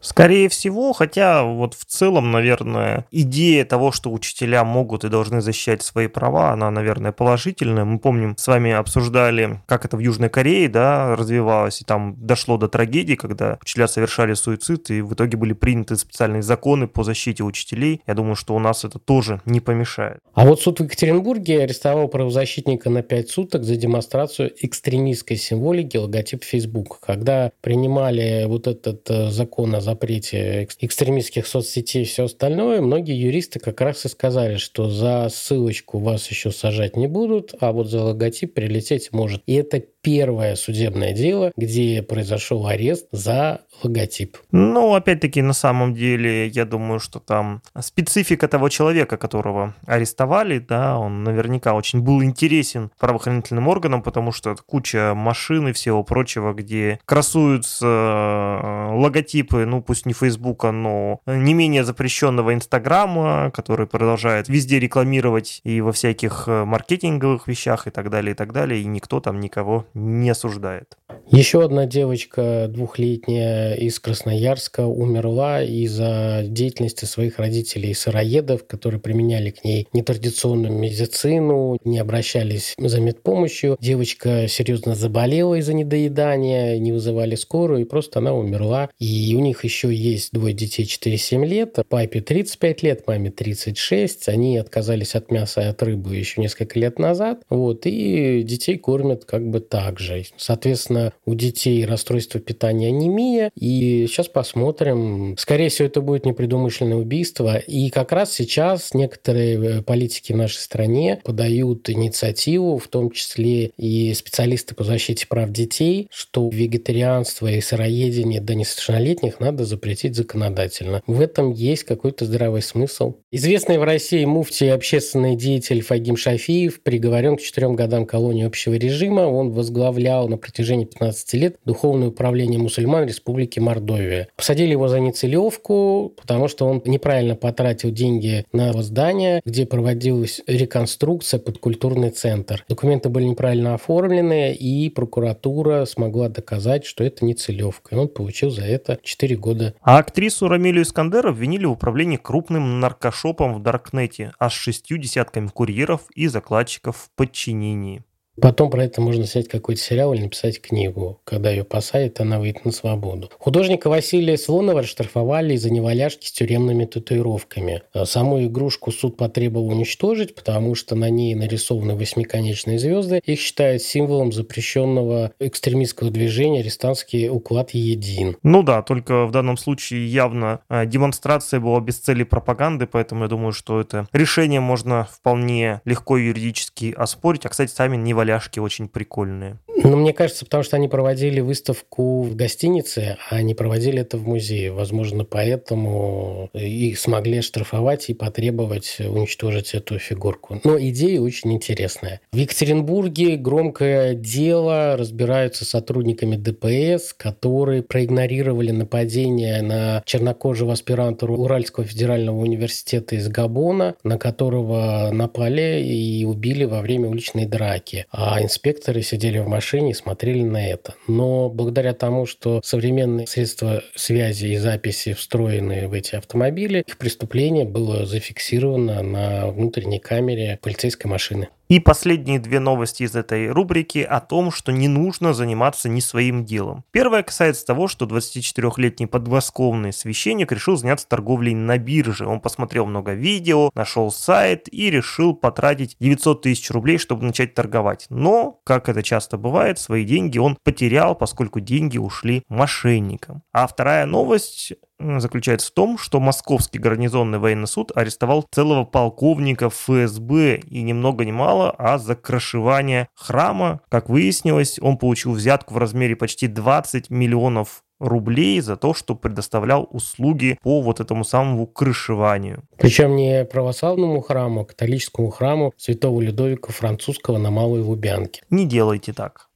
Скорее всего, хотя вот в целом, наверное, идея того, что учителя могут и должны защищать свои права, она, наверное, положительная. Мы помним, с вами обсуждали, как это в Южной Корее, да, развивалось, и там дошло до трагедии, когда учителя совершали суицид, и в итоге были приняты специальные законы по защите учителей. Я думаю, что у нас это тоже не помешает. А вот суд в Екатеринбурге арестовал правозащитника на 5 суток за демонстрацию экстремистской символики логотип Facebook. Когда принимали вот этот э, закон о запрете экстремистских соцсетей и все остальное, многие юристы как раз и сказали, что за ссылочку вас еще сажать не будут, а вот за логотип прилететь может. И это первое судебное дело, где произошел арест за логотип. Ну, опять-таки, на самом деле, я думаю, что там специфика того человека, которого арестовали, да, он наверняка очень был интересен правоохранительным органам, потому что куча машин и всего прочего, где красуются э, логотипы, ну, пусть не Фейсбука, но не менее запрещенного Инстаграма, который продолжает везде рекламировать и во всяких э, маркетинговых вещах и так далее, и так далее, и никто там никого не осуждает. Еще одна девочка двухлетняя из Красноярска умерла из-за деятельности своих родителей сыроедов, которые применяли к ней нетрадиционную медицину, не обращались за медпомощью. Девочка серьезно заболела из-за недоедания, не вызывали скорую, и просто она умерла. И у них еще есть двое детей 4-7 лет, папе 35 лет, маме 36. Они отказались от мяса и от рыбы еще несколько лет назад. Вот, и детей кормят как бы так же. Соответственно, у детей расстройство питания анемия. И сейчас посмотрим. Скорее всего, это будет непредумышленное убийство. И как раз сейчас некоторые э, политики в нашей стране подают инициативу, в том числе и специалисты по защите прав детей, что вегетарианство и сыроедение до несовершеннолетних надо запретить законодательно. В этом есть какой-то здравый смысл. Известный в России муфти и общественный деятель Фагим Шафиев приговорен к четырем годам колонии общего режима. Он возглавлял на протяжении 15 лет Духовное управление мусульман Республики Мордовия. Посадили его за нецелевку, потому что он неправильно потратил деньги на здание, где проводилась реконструкция под культурный центр. Документы были неправильно оформлены, и прокуратура смогла доказать, что это нецелевка. И он получил за это 4 года. А актрису Рамилю Искандеров обвинили в управлении крупным наркошопом в Даркнете, аж шестью десятками курьеров и закладчиков в подчинении. Потом про это можно снять какой-то сериал или написать книгу. Когда ее посадят, она выйдет на свободу. Художника Василия Слонова расштрафовали из-за неваляшки с тюремными татуировками. А саму игрушку суд потребовал уничтожить, потому что на ней нарисованы восьмиконечные звезды. Их считают символом запрещенного экстремистского движения арестантский уклад един. Ну да, только в данном случае явно а, демонстрация была без цели пропаганды, поэтому я думаю, что это решение можно вполне легко юридически оспорить. А, кстати, сами не валяшки очень прикольные. Ну, мне кажется, потому что они проводили выставку в гостинице, а не проводили это в музее. Возможно, поэтому их смогли штрафовать и потребовать уничтожить эту фигурку. Но идея очень интересная. В Екатеринбурге громкое дело разбираются сотрудниками ДПС, которые проигнорировали нападение на чернокожего аспиранта Уральского федерального университета из Габона, на которого напали и убили во время уличной драки а инспекторы сидели в машине и смотрели на это. Но благодаря тому, что современные средства связи и записи встроены в эти автомобили, их преступление было зафиксировано на внутренней камере полицейской машины. И последние две новости из этой рубрики о том, что не нужно заниматься не своим делом. Первая касается того, что 24-летний подмосковный священник решил заняться торговлей на бирже. Он посмотрел много видео, нашел сайт и решил потратить 900 тысяч рублей, чтобы начать торговать. Но, как это часто бывает, свои деньги он потерял, поскольку деньги ушли мошенникам. А вторая новость заключается в том, что Московский гарнизонный военный суд арестовал целого полковника ФСБ и ни много ни мало, а за крашевание храма. Как выяснилось, он получил взятку в размере почти 20 миллионов рублей за то, что предоставлял услуги по вот этому самому крышеванию. Причем не православному храму, а католическому храму святого Людовика Французского на Малой Лубянке. Не делайте так.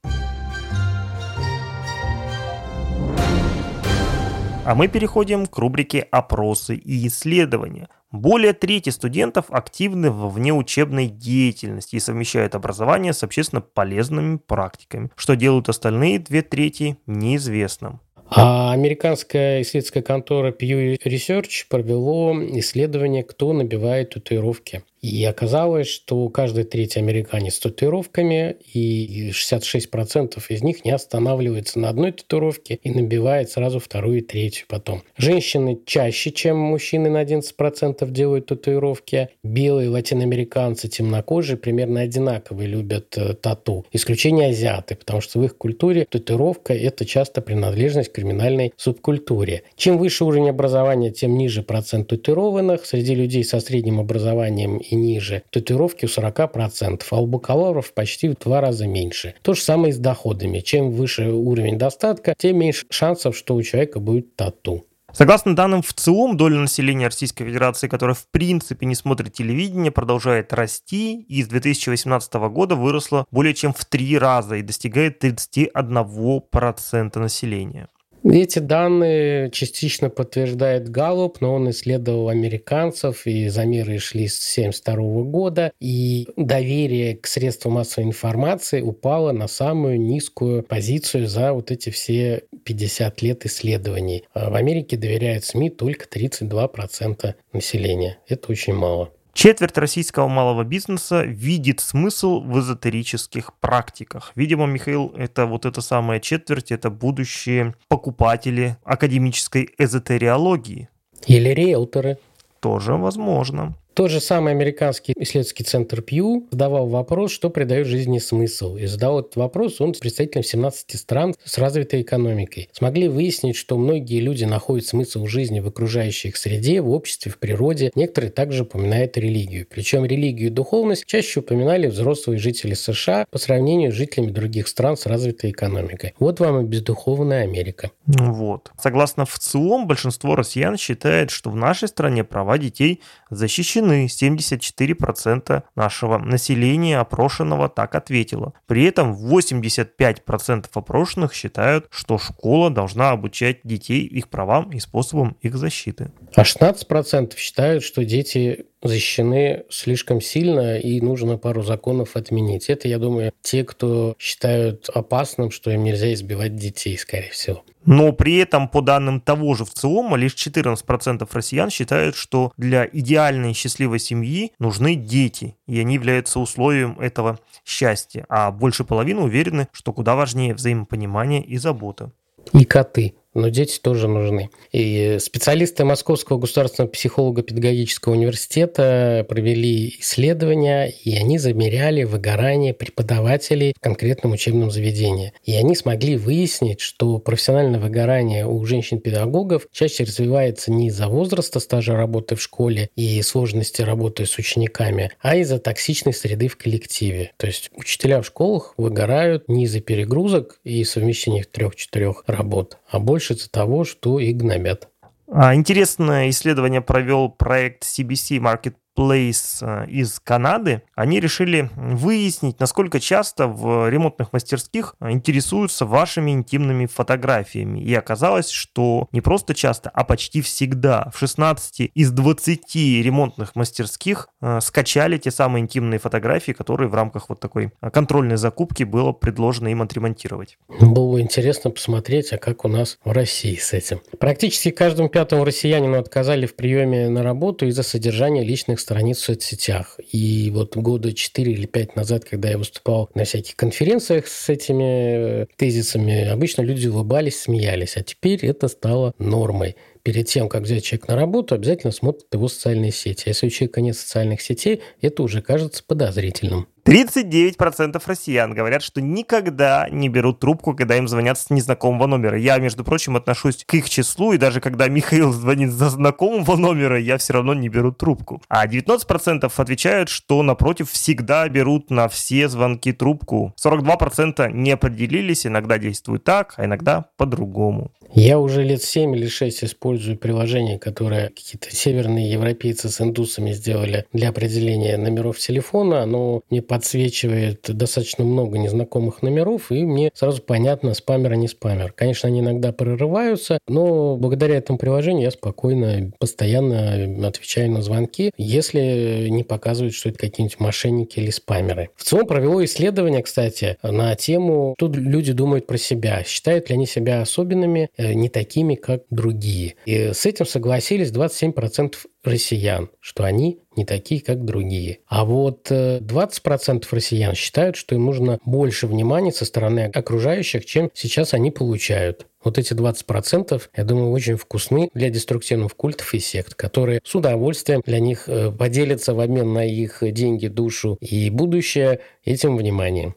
А мы переходим к рубрике «Опросы и исследования». Более трети студентов активны в внеучебной деятельности и совмещают образование с общественно полезными практиками. Что делают остальные две трети, неизвестно. А американская исследовательская контора Pew Research провело исследование, кто набивает татуировки. И оказалось, что каждый третий американец с татуировками, и 66% из них не останавливается на одной татуировке и набивает сразу вторую и третью потом. Женщины чаще, чем мужчины на 11% делают татуировки. Белые латиноамериканцы, темнокожие примерно одинаково любят э, тату. Исключение азиаты, потому что в их культуре татуировка – это часто принадлежность к криминальной субкультуре. Чем выше уровень образования, тем ниже процент татуированных. Среди людей со средним образованием и ниже, татуировки у 40%, а у бакалавров почти в два раза меньше. То же самое и с доходами. Чем выше уровень достатка, тем меньше шансов, что у человека будет тату. Согласно данным в ЦИОМ, доля населения Российской Федерации, которая в принципе не смотрит телевидение, продолжает расти и с 2018 года выросла более чем в три раза и достигает 31% населения. Эти данные частично подтверждает Галлуп, но он исследовал американцев, и замеры шли с 1972 года, и доверие к средствам массовой информации упало на самую низкую позицию за вот эти все 50 лет исследований. А в Америке доверяют СМИ только 32% населения. Это очень мало. Четверть российского малого бизнеса видит смысл в эзотерических практиках. Видимо, Михаил, это вот эта самая четверть, это будущие покупатели академической эзотериологии. Или риэлторы. Тоже возможно. Тот же самый американский исследовательский центр Пью задавал вопрос, что придает жизни смысл. И задал этот вопрос он с представителем 17 стран с развитой экономикой. Смогли выяснить, что многие люди находят смысл жизни в окружающей их среде, в обществе, в природе. Некоторые также упоминают религию. Причем религию и духовность чаще упоминали взрослые жители США по сравнению с жителями других стран с развитой экономикой. Вот вам и бездуховная Америка. Вот. Согласно ВЦИОМ, большинство россиян считает, что в нашей стране права детей защищены исключены. 74% нашего населения опрошенного так ответило. При этом 85% опрошенных считают, что школа должна обучать детей их правам и способам их защиты. А 16% считают, что дети защищены слишком сильно и нужно пару законов отменить. Это, я думаю, те, кто считают опасным, что им нельзя избивать детей, скорее всего. Но при этом, по данным того же ВЦИОМа, лишь 14% россиян считают, что для идеальной счастливой семьи нужны дети, и они являются условием этого счастья. А больше половины уверены, что куда важнее взаимопонимание и забота. И коты но дети тоже нужны. И специалисты Московского государственного психолого-педагогического университета провели исследования, и они замеряли выгорание преподавателей в конкретном учебном заведении. И они смогли выяснить, что профессиональное выгорание у женщин-педагогов чаще развивается не из-за возраста стажа работы в школе и сложности работы с учениками, а из-за токсичной среды в коллективе. То есть учителя в школах выгорают не из-за перегрузок и совмещения трех-четырех работ, а больше того, что их гнобят. А, интересное исследование провел проект CBC Market Place э, из Канады, они решили выяснить, насколько часто в ремонтных мастерских интересуются вашими интимными фотографиями. И оказалось, что не просто часто, а почти всегда. В 16 из 20 ремонтных мастерских э, скачали те самые интимные фотографии, которые в рамках вот такой контрольной закупки было предложено им отремонтировать. Было бы интересно посмотреть, а как у нас в России с этим. Практически каждому пятому россиянину отказали в приеме на работу из-за содержания личных страниц в соцсетях. И вот года 4 или 5 назад, когда я выступал на всяких конференциях с этими э, тезисами, обычно люди улыбались, смеялись. А теперь это стало нормой перед тем, как взять человека на работу, обязательно смотрят его социальные сети. А если у человека нет социальных сетей, это уже кажется подозрительным. 39% россиян говорят, что никогда не берут трубку, когда им звонят с незнакомого номера. Я, между прочим, отношусь к их числу, и даже когда Михаил звонит за знакомого номера, я все равно не беру трубку. А 19% отвечают, что, напротив, всегда берут на все звонки трубку. 42% не определились, иногда действуют так, а иногда по-другому. Я уже лет 7 или 6 использую приложение, которое какие-то северные европейцы с индусами сделали для определения номеров телефона. Оно мне подсвечивает достаточно много незнакомых номеров, и мне сразу понятно, спамер, а не спамер. Конечно, они иногда прорываются, но благодаря этому приложению я спокойно, постоянно отвечаю на звонки, если не показывают, что это какие-нибудь мошенники или спамеры. В целом провело исследование, кстати, на тему, тут люди думают про себя, считают ли они себя особенными, э, не такими, как другие. И с этим согласились 27% россиян, что они не такие, как другие. А вот 20% э, россиян считают, что им нужно больше внимания со стороны окружающих, чем сейчас они получают. Вот эти 20%, я думаю, очень вкусны для деструктивных культов и сект, которые с удовольствием для них э, поделятся в обмен на их деньги, душу и будущее этим вниманием.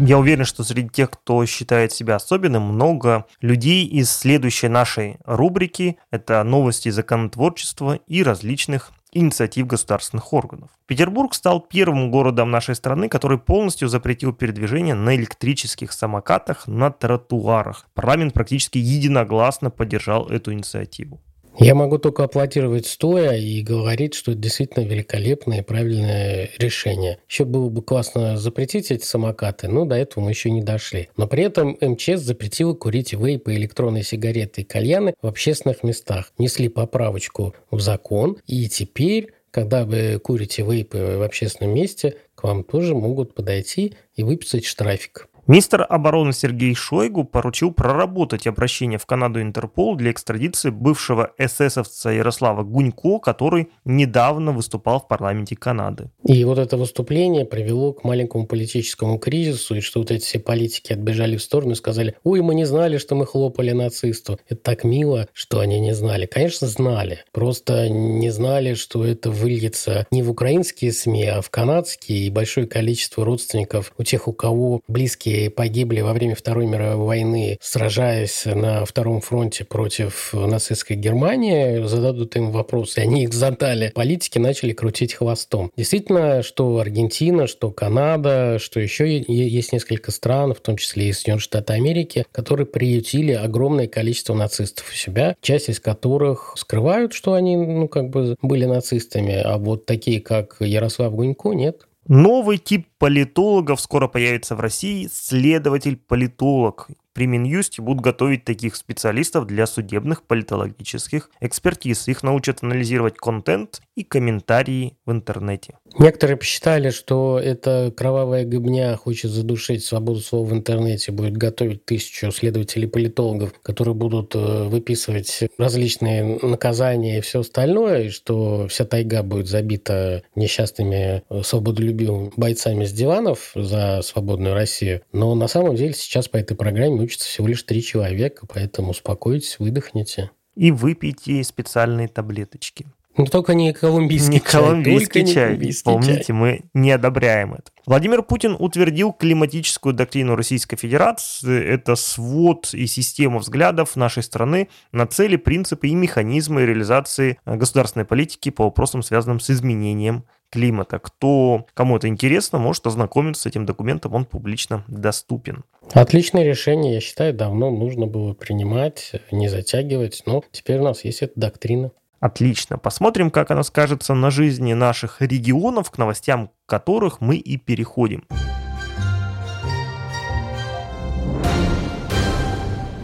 Я уверен, что среди тех, кто считает себя особенным, много людей из следующей нашей рубрики. Это новости законотворчества и различных инициатив государственных органов. Петербург стал первым городом нашей страны, который полностью запретил передвижение на электрических самокатах на тротуарах. Парламент практически единогласно поддержал эту инициативу. Я могу только аплодировать стоя и говорить, что это действительно великолепное и правильное решение. Еще было бы классно запретить эти самокаты, но до этого мы еще не дошли. Но при этом МЧС запретила курить вейпы, электронные сигареты и кальяны в общественных местах. Несли поправочку в закон, и теперь когда вы курите вейпы в общественном месте, к вам тоже могут подойти и выписать штрафик. Министр обороны Сергей Шойгу поручил проработать обращение в Канаду Интерпол для экстрадиции бывшего эсэсовца Ярослава Гунько, который недавно выступал в парламенте Канады. И вот это выступление привело к маленькому политическому кризису, и что вот эти все политики отбежали в сторону и сказали, ой, мы не знали, что мы хлопали нацисту. Это так мило, что они не знали. Конечно, знали. Просто не знали, что это выльется не в украинские СМИ, а в канадские, и большое количество родственников у тех, у кого близкие погибли во время Второй мировой войны, сражаясь на Втором фронте против нацистской Германии, зададут им вопросы. Они их задали. Политики начали крутить хвостом. Действительно, что Аргентина, что Канада, что еще есть несколько стран, в том числе и Соединенные Штаты Америки, которые приютили огромное количество нацистов у себя, часть из которых скрывают, что они, ну, как бы были нацистами, а вот такие, как Ярослав Гунько, нет. Новый тип политологов скоро появится в России. Следователь-политолог при Минюсте будут готовить таких специалистов для судебных политологических экспертиз. Их научат анализировать контент и комментарии в интернете. Некоторые посчитали, что эта кровавая гыбня хочет задушить свободу слова в интернете, будет готовить тысячу следователей-политологов, которые будут э, выписывать различные наказания и все остальное, и что вся тайга будет забита несчастными э, свободолюбивыми бойцами с диванов за свободную Россию. Но на самом деле сейчас по этой программе учатся всего лишь три человека, поэтому успокойтесь, выдохните. И выпейте специальные таблеточки. Ну, только не колумбийский не чай. Колумбийский только чай. Не колумбийский Помните, чай. мы не одобряем это. Владимир Путин утвердил климатическую доктрину Российской Федерации. Это свод и система взглядов нашей страны на цели, принципы и механизмы реализации государственной политики по вопросам, связанным с изменением климата. Кто, кому это интересно, может ознакомиться с этим документом, он публично доступен. Отличное решение, я считаю, давно нужно было принимать, не затягивать, но теперь у нас есть эта доктрина. Отлично. Посмотрим, как она скажется на жизни наших регионов, к новостям которых мы и переходим.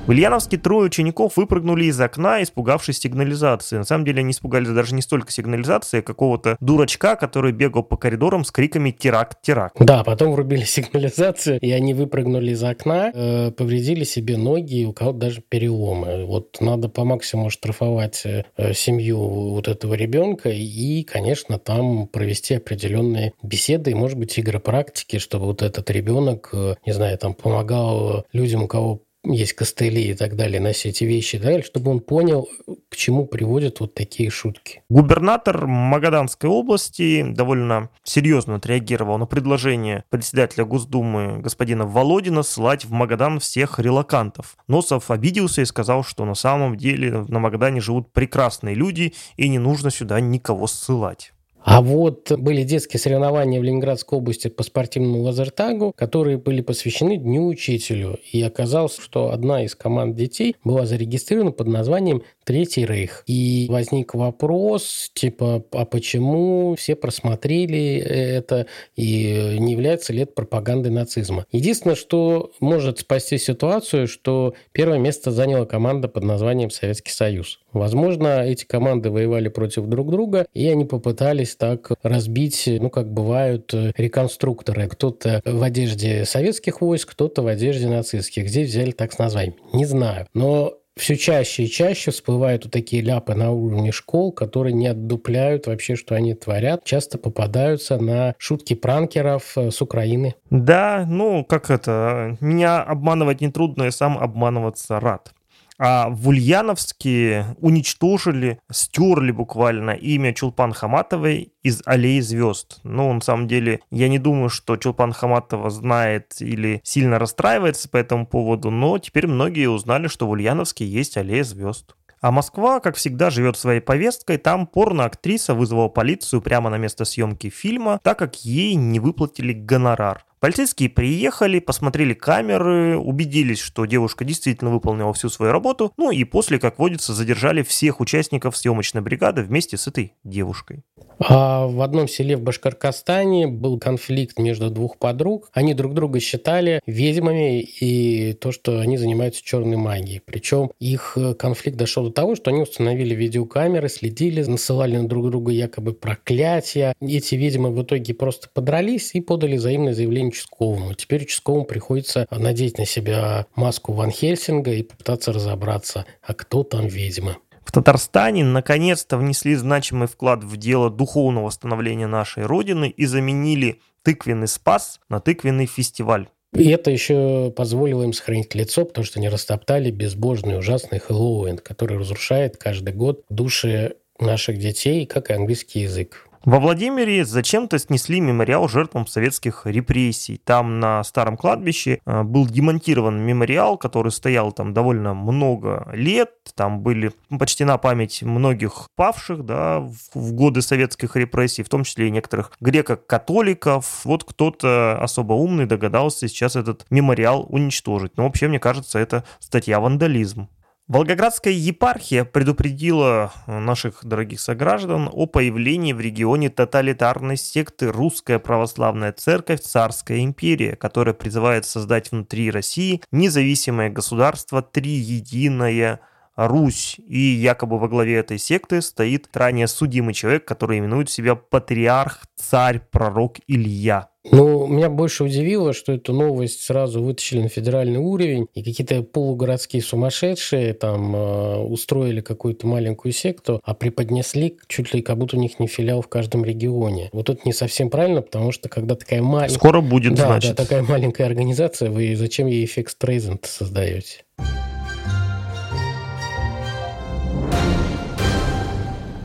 В Ильяновске трое учеников выпрыгнули из окна, испугавшись сигнализации. На самом деле они испугались даже не столько сигнализации, а какого-то дурачка, который бегал по коридорам с криками «Теракт! Теракт!». Да, потом врубили сигнализацию, и они выпрыгнули из окна, э, повредили себе ноги, у кого-то даже переломы. Вот надо по максимуму штрафовать э, семью вот этого ребенка и, конечно, там провести определенные беседы и, может быть, игры практики, чтобы вот этот ребенок, э, не знаю, там помогал людям, у кого есть костыли и так далее, все эти вещи и так чтобы он понял, к чему приводят вот такие шутки. Губернатор Магаданской области довольно серьезно отреагировал на предложение председателя Госдумы господина Володина ссылать в Магадан всех релакантов. Носов обиделся и сказал, что на самом деле на Магадане живут прекрасные люди и не нужно сюда никого ссылать. А вот были детские соревнования в Ленинградской области по спортивному лазертагу, которые были посвящены Дню учителю. И оказалось, что одна из команд детей была зарегистрирована под названием Третий Рейх. И возник вопрос, типа, а почему все просмотрели это и не является ли это пропагандой нацизма? Единственное, что может спасти ситуацию, что первое место заняла команда под названием Советский Союз. Возможно, эти команды воевали против друг друга, и они попытались так разбить, ну, как бывают реконструкторы. Кто-то в одежде советских войск, кто-то в одежде нацистских. Здесь взяли так с названием. Не знаю. Но все чаще и чаще всплывают вот такие ляпы на уровне школ, которые не отдупляют вообще, что они творят. Часто попадаются на шутки пранкеров э, с Украины. Да, ну, как это, меня обманывать нетрудно, я сам обманываться рад. А в Ульяновске уничтожили, стерли буквально имя Чулпан Хаматовой из «Аллеи звезд». Ну, на самом деле, я не думаю, что Чулпан Хаматова знает или сильно расстраивается по этому поводу, но теперь многие узнали, что в Ульяновске есть «Аллея звезд». А Москва, как всегда, живет своей повесткой. Там порно-актриса вызвала полицию прямо на место съемки фильма, так как ей не выплатили гонорар. Полицейские приехали, посмотрели камеры, убедились, что девушка действительно выполнила всю свою работу, ну и после, как водится, задержали всех участников съемочной бригады вместе с этой девушкой. А в одном селе в Башкоркостане был конфликт между двух подруг. Они друг друга считали ведьмами и то, что они занимаются черной магией. Причем их э, конфликт дошел до того, что они установили видеокамеры, следили, насылали на друг друга якобы проклятия. Эти ведьмы в итоге просто подрались и подали взаимное заявление участковому. Теперь участковому приходится надеть на себя маску Ван Хельсинга и попытаться разобраться, а кто там ведьма. В Татарстане наконец-то внесли значимый вклад в дело духовного восстановления нашей Родины и заменили тыквенный спас на тыквенный фестиваль. И это еще позволило им сохранить лицо, потому что они растоптали безбожный ужасный Хэллоуин, который разрушает каждый год души наших детей, как и английский язык. Во Владимире зачем-то снесли мемориал жертвам советских репрессий. Там на старом кладбище э, был демонтирован мемориал, который стоял там довольно много лет. Там были почтена память многих павших да, в годы советских репрессий, в том числе и некоторых греко-католиков. Вот кто-то особо умный догадался сейчас этот мемориал уничтожить. Но вообще, мне кажется, это статья вандализм. Волгоградская епархия предупредила наших дорогих сограждан о появлении в регионе тоталитарной секты Русская Православная Церковь Царская империя, которая призывает создать внутри России независимое государство Триединое Русь. И якобы во главе этой секты стоит ранее судимый человек, который именует себя патриарх, царь, пророк Илья. Ну, меня больше удивило, что эту новость сразу вытащили на федеральный уровень, и какие-то полугородские сумасшедшие там э, устроили какую-то маленькую секту, а преподнесли чуть ли как будто у них не филиал в каждом регионе. Вот это не совсем правильно, потому что когда такая маленькая... Скоро будет, да, значит. Да, такая маленькая организация, вы зачем ей эффект Стрейзен создаете?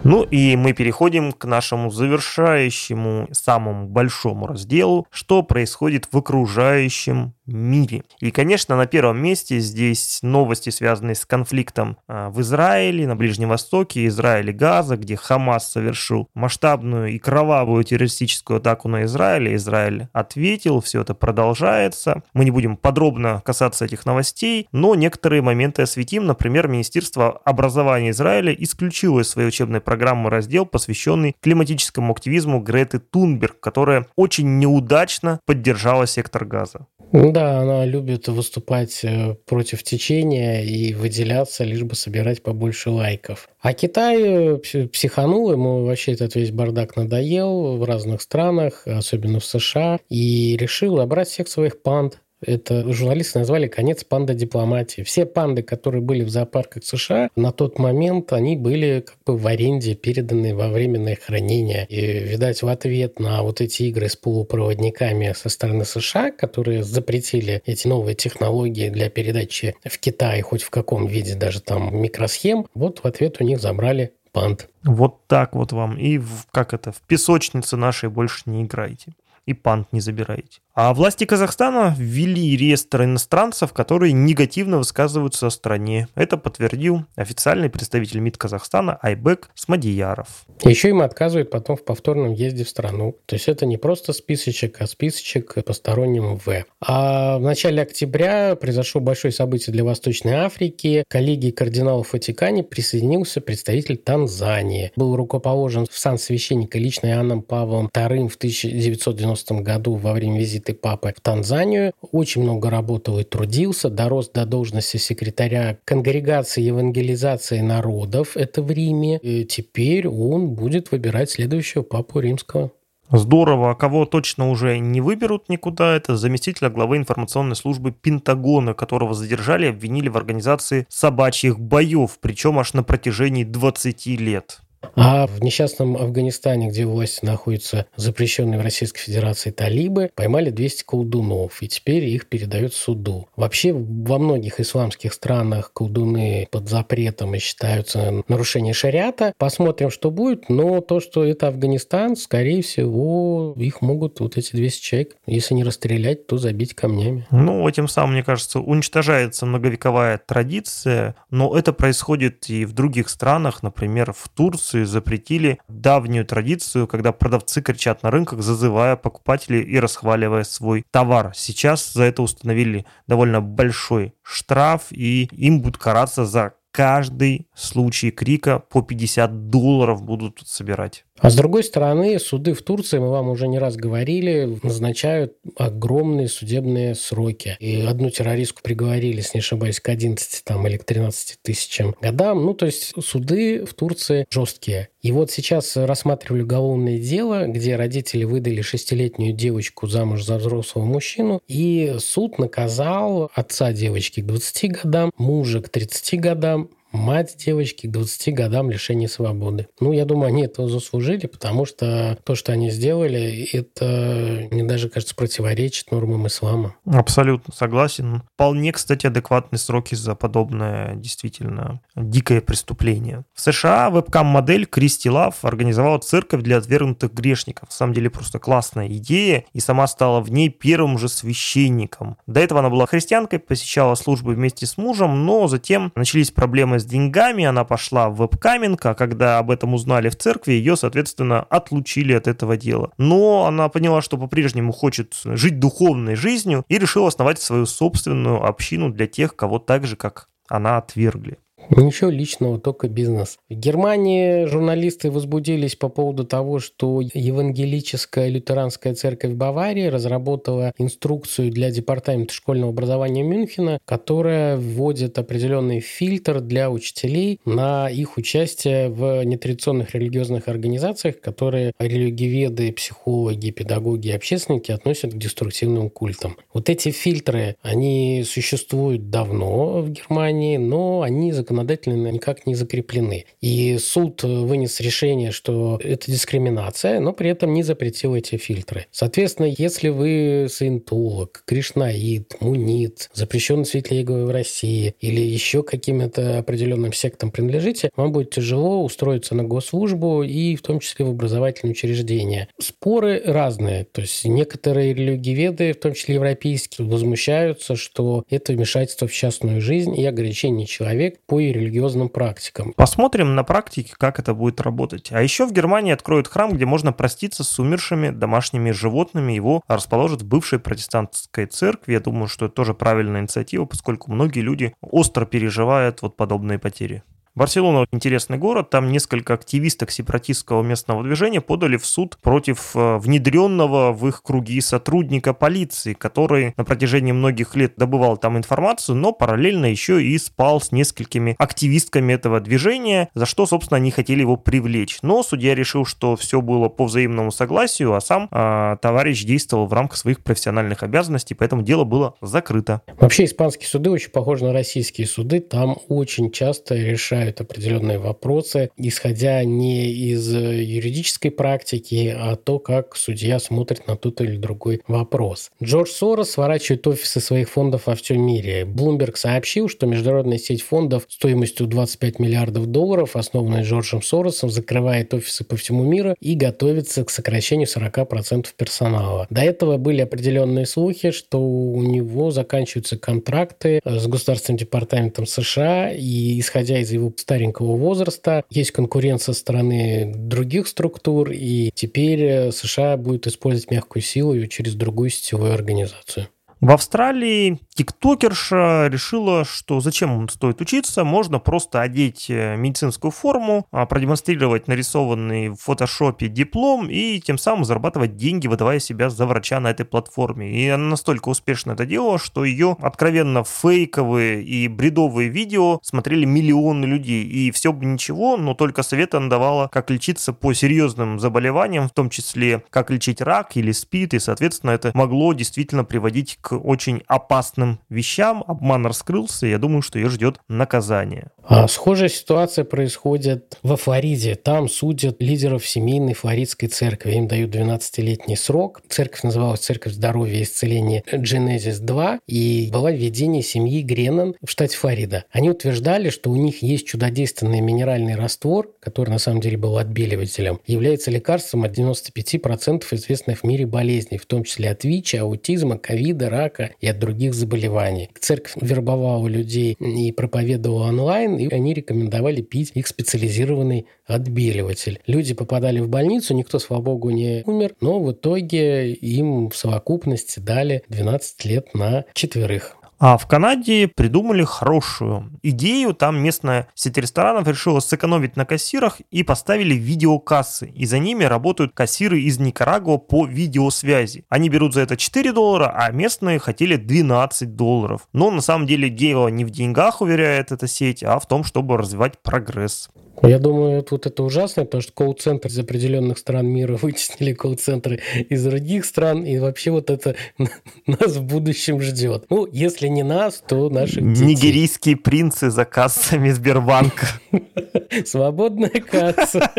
Ну и мы переходим к нашему завершающему, самому большому разделу, что происходит в окружающем мире. И, конечно, на первом месте здесь новости, связанные с конфликтом а, в Израиле, на Ближнем Востоке, Израиль и Газа, где Хамас совершил масштабную и кровавую террористическую атаку на Израиль. Израиль ответил, все это продолжается. Мы не будем подробно касаться этих новостей, но некоторые моменты осветим. Например, Министерство образования Израиля исключило из своей учебной программы раздел, посвященный климатическому активизму Греты Тунберг, которая очень неудачно поддержала сектор газа. Да, она любит выступать э, против течения и выделяться, лишь бы собирать побольше лайков. А Китай э, психанул, ему вообще этот весь бардак надоел в разных странах, особенно в США, и решил набрать всех своих панд это журналисты назвали конец панда дипломатии. Все панды, которые были в зоопарках США, на тот момент они были как бы в аренде, переданы во временное хранение. И, видать, в ответ на вот эти игры с полупроводниками со стороны США, которые запретили эти новые технологии для передачи в Китай, хоть в каком виде, даже там микросхем, вот в ответ у них забрали панд. Вот так вот вам. И в, как это, в песочнице нашей больше не играйте. И панд не забирайте. А власти Казахстана ввели реестр иностранцев, которые негативно высказываются о стране. Это подтвердил официальный представитель МИД Казахстана Айбек Смадияров. Еще им отказывают потом в повторном въезде в страну. То есть это не просто списочек, а списочек посторонним В. А в начале октября произошло большое событие для Восточной Африки. Коллегии кардиналов Ватикане присоединился представитель Танзании. Был рукоположен в сан священника лично Иоанном Павлом II в 1990 году во время визита ты папы в Танзанию, очень много работал и трудился, дорос до должности секретаря конгрегации евангелизации народов, это в Риме. И теперь он будет выбирать следующего папу римского. Здорово. А кого точно уже не выберут никуда, это заместителя главы информационной службы Пентагона, которого задержали и обвинили в организации собачьих боев, причем аж на протяжении 20 лет. А в несчастном Афганистане, где власти находятся запрещенные в Российской Федерации талибы, поймали 200 колдунов, и теперь их передают суду. Вообще во многих исламских странах колдуны под запретом и считаются нарушением шариата. Посмотрим, что будет, но то, что это Афганистан, скорее всего, их могут вот эти 200 человек, если не расстрелять, то забить камнями. Ну, этим самым, мне кажется, уничтожается многовековая традиция, но это происходит и в других странах, например, в Турции, Турции запретили давнюю традицию, когда продавцы кричат на рынках, зазывая покупателей и расхваливая свой товар. Сейчас за это установили довольно большой штраф, и им будут караться за каждый случай крика по 50 долларов будут собирать. А с другой стороны, суды в Турции, мы вам уже не раз говорили, назначают огромные судебные сроки. И одну террористку приговорили, если не ошибаюсь, к 11 там, или к 13 тысячам годам. Ну, то есть суды в Турции жесткие. И вот сейчас рассматривали уголовное дело, где родители выдали шестилетнюю девочку замуж за взрослого мужчину, и суд наказал отца девочки к 20 годам, мужа к 30 годам, мать девочки к 20 годам лишения свободы. Ну, я думаю, они этого заслужили, потому что то, что они сделали, это, мне даже кажется, противоречит нормам ислама. Абсолютно согласен. Вполне, кстати, адекватные сроки за подобное действительно дикое преступление. В США вебкам-модель Кристи Лав организовала церковь для отвергнутых грешников. На самом деле просто классная идея, и сама стала в ней первым же священником. До этого она была христианкой, посещала службы вместе с мужем, но затем начались проблемы с деньгами, она пошла в вебкаминг, а когда об этом узнали в церкви, ее, соответственно, отлучили от этого дела. Но она поняла, что по-прежнему хочет жить духовной жизнью и решила основать свою собственную общину для тех, кого так же, как она отвергли. Ничего личного, только бизнес. В Германии журналисты возбудились по поводу того, что Евангелическая лютеранская церковь Баварии разработала инструкцию для Департамента школьного образования Мюнхена, которая вводит определенный фильтр для учителей на их участие в нетрадиционных религиозных организациях, которые религиоведы, психологи, педагоги и общественники относят к деструктивным культам. Вот эти фильтры, они существуют давно в Германии, но они законодательно никак не закреплены. И суд вынес решение, что это дискриминация, но при этом не запретил эти фильтры. Соответственно, если вы саентолог, кришнаид, мунит, запрещенный Иеговы в России или еще каким-то определенным сектам принадлежите, вам будет тяжело устроиться на госслужбу и в том числе в образовательные учреждения. Споры разные. То есть некоторые религиоведы, в том числе европейские, возмущаются, что это вмешательство в частную жизнь и ограничение человека по религиозным практикам. Посмотрим на практике, как это будет работать. А еще в Германии откроют храм, где можно проститься с умершими домашними животными. Его расположат в бывшей протестантской церкви. Я думаю, что это тоже правильная инициатива, поскольку многие люди остро переживают вот подобные потери. Барселона – интересный город, там несколько активисток сепаратистского местного движения подали в суд против э, внедренного в их круги сотрудника полиции, который на протяжении многих лет добывал там информацию, но параллельно еще и спал с несколькими активистками этого движения, за что, собственно, они хотели его привлечь. Но судья решил, что все было по взаимному согласию, а сам э, товарищ действовал в рамках своих профессиональных обязанностей, поэтому дело было закрыто. Вообще испанские суды очень похожи на российские суды. Там очень часто решают определенные вопросы, исходя не из юридической практики, а то, как судья смотрит на тот или другой вопрос. Джордж Сорос сворачивает офисы своих фондов во всем мире. Bloomberg сообщил, что международная сеть фондов стоимостью 25 миллиардов долларов, основанная Джорджем Соросом, закрывает офисы по всему миру и готовится к сокращению 40% персонала. До этого были определенные слухи, что у него заканчиваются контракты с Государственным департаментом США, и исходя из его старенького возраста, есть конкуренция со стороны других структур, и теперь США будет использовать мягкую силу через другую сетевую организацию. В Австралии тиктокерша решила, что зачем стоит учиться, можно просто одеть э, медицинскую форму, а, продемонстрировать нарисованный в фотошопе диплом и тем самым зарабатывать деньги, выдавая себя за врача на этой платформе. И она настолько успешно это делала, что ее откровенно фейковые и бредовые видео смотрели миллионы людей. И все бы ничего, но только совет она давала, как лечиться по серьезным заболеваниям, в том числе как лечить рак или спид, и, соответственно, это могло действительно приводить к очень опасным вещам. Обман раскрылся, и я думаю, что ее ждет наказание. А схожая ситуация происходит во Флориде. Там судят лидеров семейной флоридской церкви. Им дают 12-летний срок. Церковь называлась Церковь здоровья и исцеления Genesis 2 и была введение семьи Греннон в штате Флорида. Они утверждали, что у них есть чудодейственный минеральный раствор, который на самом деле был отбеливателем, является лекарством от 95% известных в мире болезней, в том числе от ВИЧ, аутизма, ковида, рака и от других заболеваний. Церковь вербовала людей и проповедовала онлайн, и они рекомендовали пить их специализированный отбеливатель. Люди попадали в больницу, никто, слава богу, не умер, но в итоге им в совокупности дали 12 лет на четверых. А в Канаде придумали хорошую идею. Там местная сеть ресторанов решила сэкономить на кассирах и поставили видеокассы. И за ними работают кассиры из Никарагуа по видеосвязи. Они берут за это 4 доллара, а местные хотели 12 долларов. Но на самом деле дело не в деньгах, уверяет эта сеть, а в том, чтобы развивать прогресс. Я думаю, вот это ужасно, потому что колл-центр из определенных стран мира вытеснили колл-центры из других стран, и вообще вот это нас в будущем ждет. Ну, если не нас, то наших детей. Нигерийские принцы за кассами Сбербанка. Свободная касса.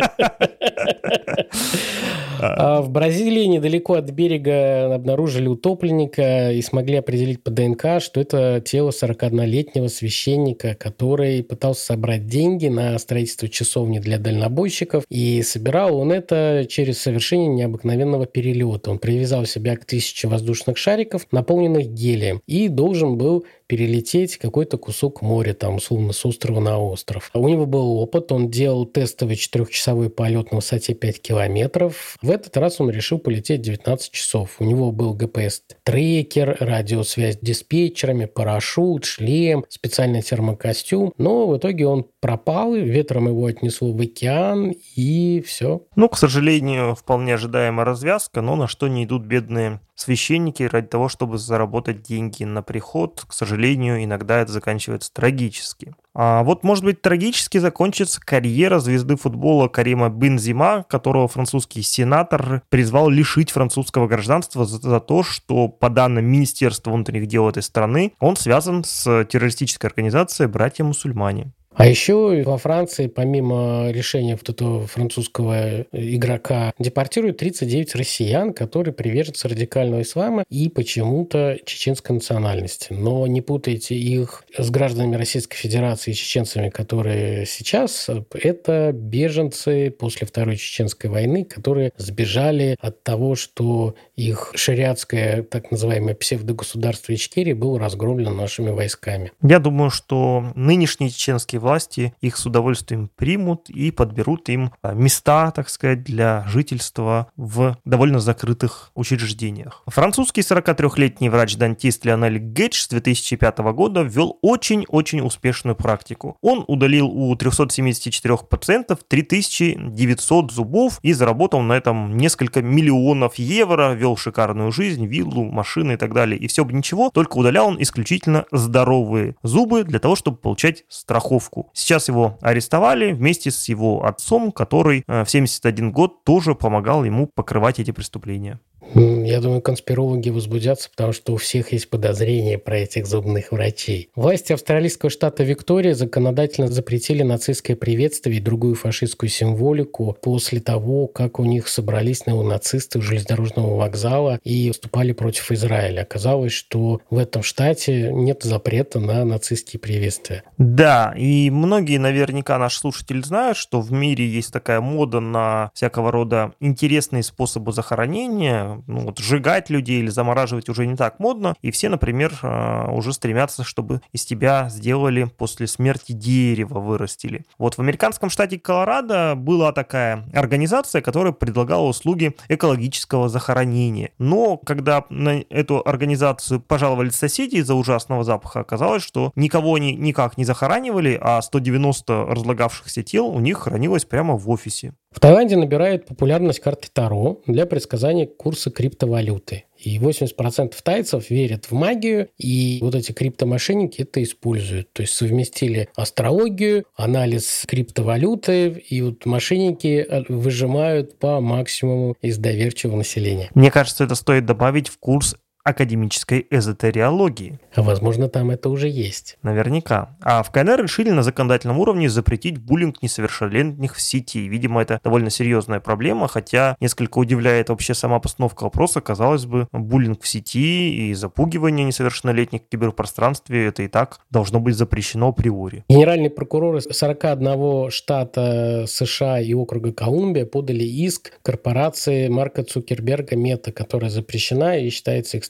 А в Бразилии недалеко от берега обнаружили утопленника и смогли определить по ДНК, что это тело 41-летнего священника, который пытался собрать деньги на строительство часовни для дальнобойщиков, и собирал он это через совершение необыкновенного перелета. Он привязал себя к тысяче воздушных шариков, наполненных гелием, и должен был перелететь какой-то кусок моря, там, условно, с острова на остров. У него был опыт, он делал тестовый четырехчасовой полет на высоте 5 километров. В этот раз он решил полететь 19 часов. У него был GPS-трекер, радиосвязь с диспетчерами, парашют, шлем, специальный термокостюм. Но в итоге он пропал, ветром его отнесло в океан, и все. Ну, к сожалению, вполне ожидаемая развязка, но на что не идут бедные священники ради того, чтобы заработать деньги на приход. К сожалению, иногда это заканчивается трагически. А вот, может быть, трагически закончится карьера звезды футбола Карима Бензима, которого французский сенатор призвал лишить французского гражданства за, за то, что, по данным Министерства внутренних дел этой страны, он связан с террористической организацией «Братья-мусульмане». А еще во Франции, помимо решения вот этого французского игрока, депортируют 39 россиян, которые приверженцы радикального ислама и почему-то чеченской национальности. Но не путайте их с гражданами Российской Федерации и чеченцами, которые сейчас. Это беженцы после Второй Чеченской войны, которые сбежали от того, что их шариатское так называемое псевдогосударство Ичкерии было разгромлено нашими войсками. Я думаю, что нынешние чеченские власти их с удовольствием примут и подберут им а, места, так сказать, для жительства в довольно закрытых учреждениях. Французский 43-летний врач-дантист Леонель Гейдж с 2005 года ввел очень-очень успешную практику. Он удалил у 374 пациентов 3900 зубов и заработал на этом несколько миллионов евро, вел шикарную жизнь, виллу, машины и так далее. И все бы ничего, только удалял он исключительно здоровые зубы для того, чтобы получать страховку. Сейчас его арестовали вместе с его отцом, который э, в 71 год тоже помогал ему покрывать эти преступления. Я думаю, конспирологи возбудятся, потому что у всех есть подозрения про этих зубных врачей. Власти австралийского штата Виктория законодательно запретили нацистское приветствие и другую фашистскую символику после того, как у них собрались неонацисты у железнодорожного вокзала и выступали против Израиля. Оказалось, что в этом штате нет запрета на нацистские приветствия. Да, и многие наверняка наши слушатели знают, что в мире есть такая мода на всякого рода интересные способы захоронения, ну, вот сжигать людей или замораживать уже не так модно, и все, например, а, уже стремятся, чтобы из тебя сделали после смерти дерево, вырастили. Вот в американском штате Колорадо была такая организация, которая предлагала услуги экологического захоронения. Но когда на эту организацию пожаловали соседи из-за ужасного запаха, оказалось, что никого они никак не захоранивали, а 190 разлагавшихся тел у них хранилось прямо в офисе. В Таиланде набирает популярность карты Таро для предсказания курса криптовалюты. И 80% тайцев верят в магию, и вот эти криптомошенники это используют. То есть совместили астрологию, анализ криптовалюты, и вот мошенники э, выжимают по максимуму из доверчивого населения. Мне кажется, это стоит добавить в курс академической эзотериологии. А возможно, там это уже есть. Наверняка. А в КНР решили на законодательном уровне запретить буллинг несовершеннолетних в сети. Видимо, это довольно серьезная проблема, хотя несколько удивляет вообще сама постановка вопроса. Казалось бы, буллинг в сети и запугивание несовершеннолетних в киберпространстве это и так должно быть запрещено априори. Генеральные прокуроры 41 штата США и округа Колумбия подали иск корпорации Марка Цукерберга Мета, которая запрещена и считается экстремистской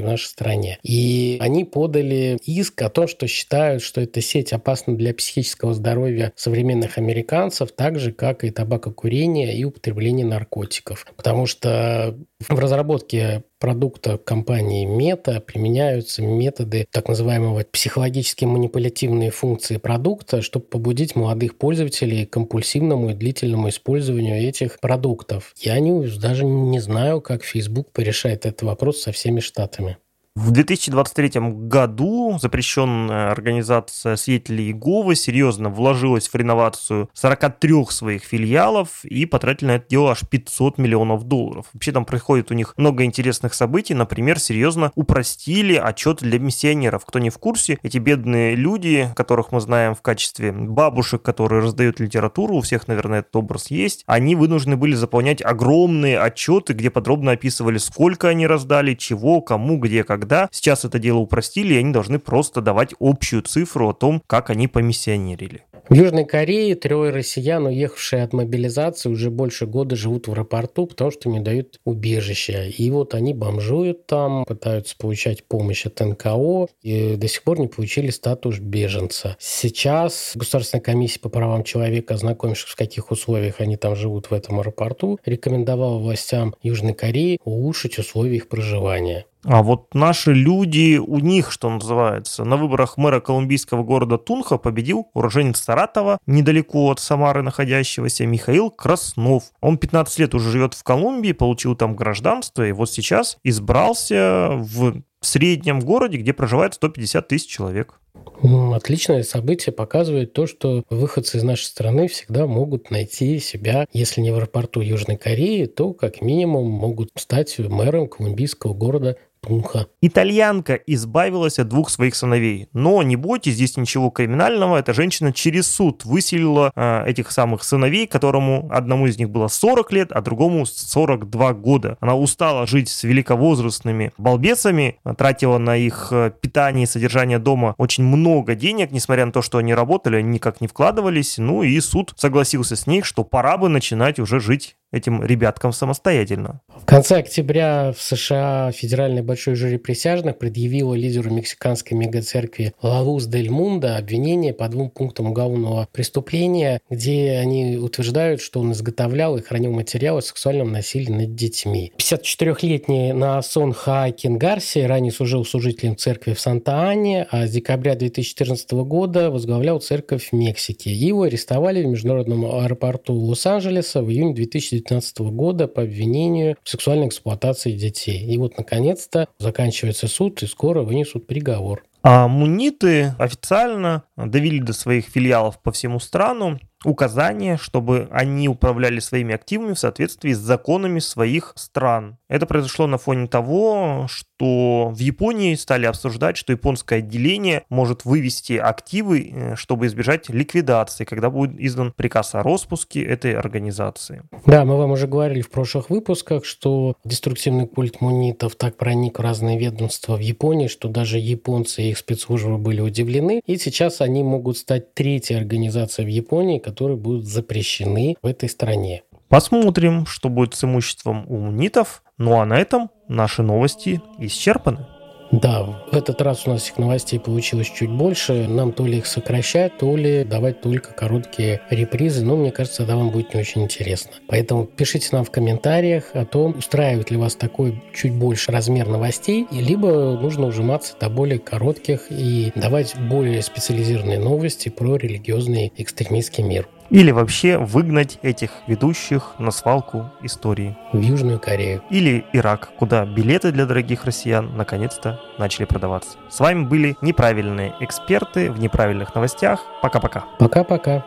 в нашей стране. И они подали иск о том, что считают, что эта сеть опасна для психического здоровья современных американцев, так же, как и табакокурение и употребление наркотиков. Потому что в разработке продукта компании Мета применяются методы так называемого психологически манипулятивные функции продукта, чтобы побудить молодых пользователей к компульсивному и длительному использованию этих продуктов. Я не, даже не знаю, как Facebook порешает этот вопрос со всеми штатами. В 2023 году запрещенная организация Свидетели Иеговы серьезно вложилась в реновацию 43 своих филиалов и потратили на это дело аж 500 миллионов долларов. Вообще там происходит у них много интересных событий. Например, серьезно упростили отчет для миссионеров. Кто не в курсе, эти бедные люди, которых мы знаем в качестве бабушек, которые раздают литературу, у всех, наверное, этот образ есть, они вынуждены были заполнять огромные отчеты, где подробно описывали, сколько они раздали, чего, кому, где, когда когда сейчас это дело упростили, и они должны просто давать общую цифру о том, как они помиссионерили. В Южной Корее трое россиян, уехавшие от мобилизации, уже больше года живут в аэропорту, потому что не дают убежища. И вот они бомжуют там, пытаются получать помощь от НКО, и до сих пор не получили статус беженца. Сейчас Государственная комиссия по правам человека, ознакомившись, в каких условиях они там живут в этом аэропорту, рекомендовала властям Южной Кореи улучшить условия их проживания. А вот наши люди, у них, что называется, на выборах мэра колумбийского города Тунха победил уроженец Саратова, недалеко от Самары находящегося Михаил Краснов. Он 15 лет уже живет в Колумбии, получил там гражданство, и вот сейчас избрался в среднем городе, где проживает 150 тысяч человек. Отличное событие показывает то, что выходцы из нашей страны всегда могут найти себя, если не в аэропорту Южной Кореи, то как минимум могут стать мэром колумбийского города Пунха. Итальянка избавилась от двух своих сыновей. Но не бойтесь, здесь ничего криминального. Эта женщина через суд выселила э, этих самых сыновей, которому одному из них было 40 лет, а другому 42 года. Она устала жить с великовозрастными балбесами, тратила на их э, питание и содержание дома очень много денег, несмотря на то, что они работали, они никак не вкладывались. Ну и суд согласился с ней, что пора бы начинать уже жить этим ребяткам самостоятельно. В конце октября в США Федеральный большой жюри присяжных предъявило лидеру мексиканской мегацеркви Лавус Дель Мунда обвинение по двум пунктам уголовного преступления, где они утверждают, что он изготовлял и хранил материалы о сексуальном насилии над детьми. 54-летний Наасон Хаакин Гарси ранее служил служителем церкви в Санта-Ане, а с декабря 2014 года возглавлял церковь в Мексике. Его арестовали в международном аэропорту Лос-Анджелеса в июне 2019 года по обвинению в сексуальной эксплуатации детей. И вот, наконец-то, заканчивается суд, и скоро вынесут приговор. А муниты официально довели до своих филиалов по всему страну указания, чтобы они управляли своими активами в соответствии с законами своих стран. Это произошло на фоне того, что в Японии стали обсуждать, что японское отделение может вывести активы, э, чтобы избежать ликвидации, когда будет издан приказ о распуске этой организации. Да, мы вам уже говорили в прошлых выпусках, что деструктивный культ мунитов так проник в разные ведомства в Японии, что даже японцы и их спецслужбы были удивлены. И сейчас они могут стать третьей организацией в Японии, которые будут запрещены в этой стране. Посмотрим, что будет с имуществом у мунитов. Ну а на этом наши новости исчерпаны. Да, в этот раз у нас этих новостей получилось чуть больше. Нам то ли их сокращать, то ли давать только короткие репризы. Но мне кажется, это вам будет не очень интересно. Поэтому пишите нам в комментариях о том, устраивает ли вас такой чуть больше размер новостей, либо нужно ужиматься до более коротких и давать более специализированные новости про религиозный экстремистский мир. Или вообще выгнать этих ведущих на свалку истории. В Южную Корею. Или Ирак, куда билеты для дорогих россиян наконец-то начали продаваться. С вами были неправильные эксперты в неправильных новостях. Пока-пока. Пока-пока.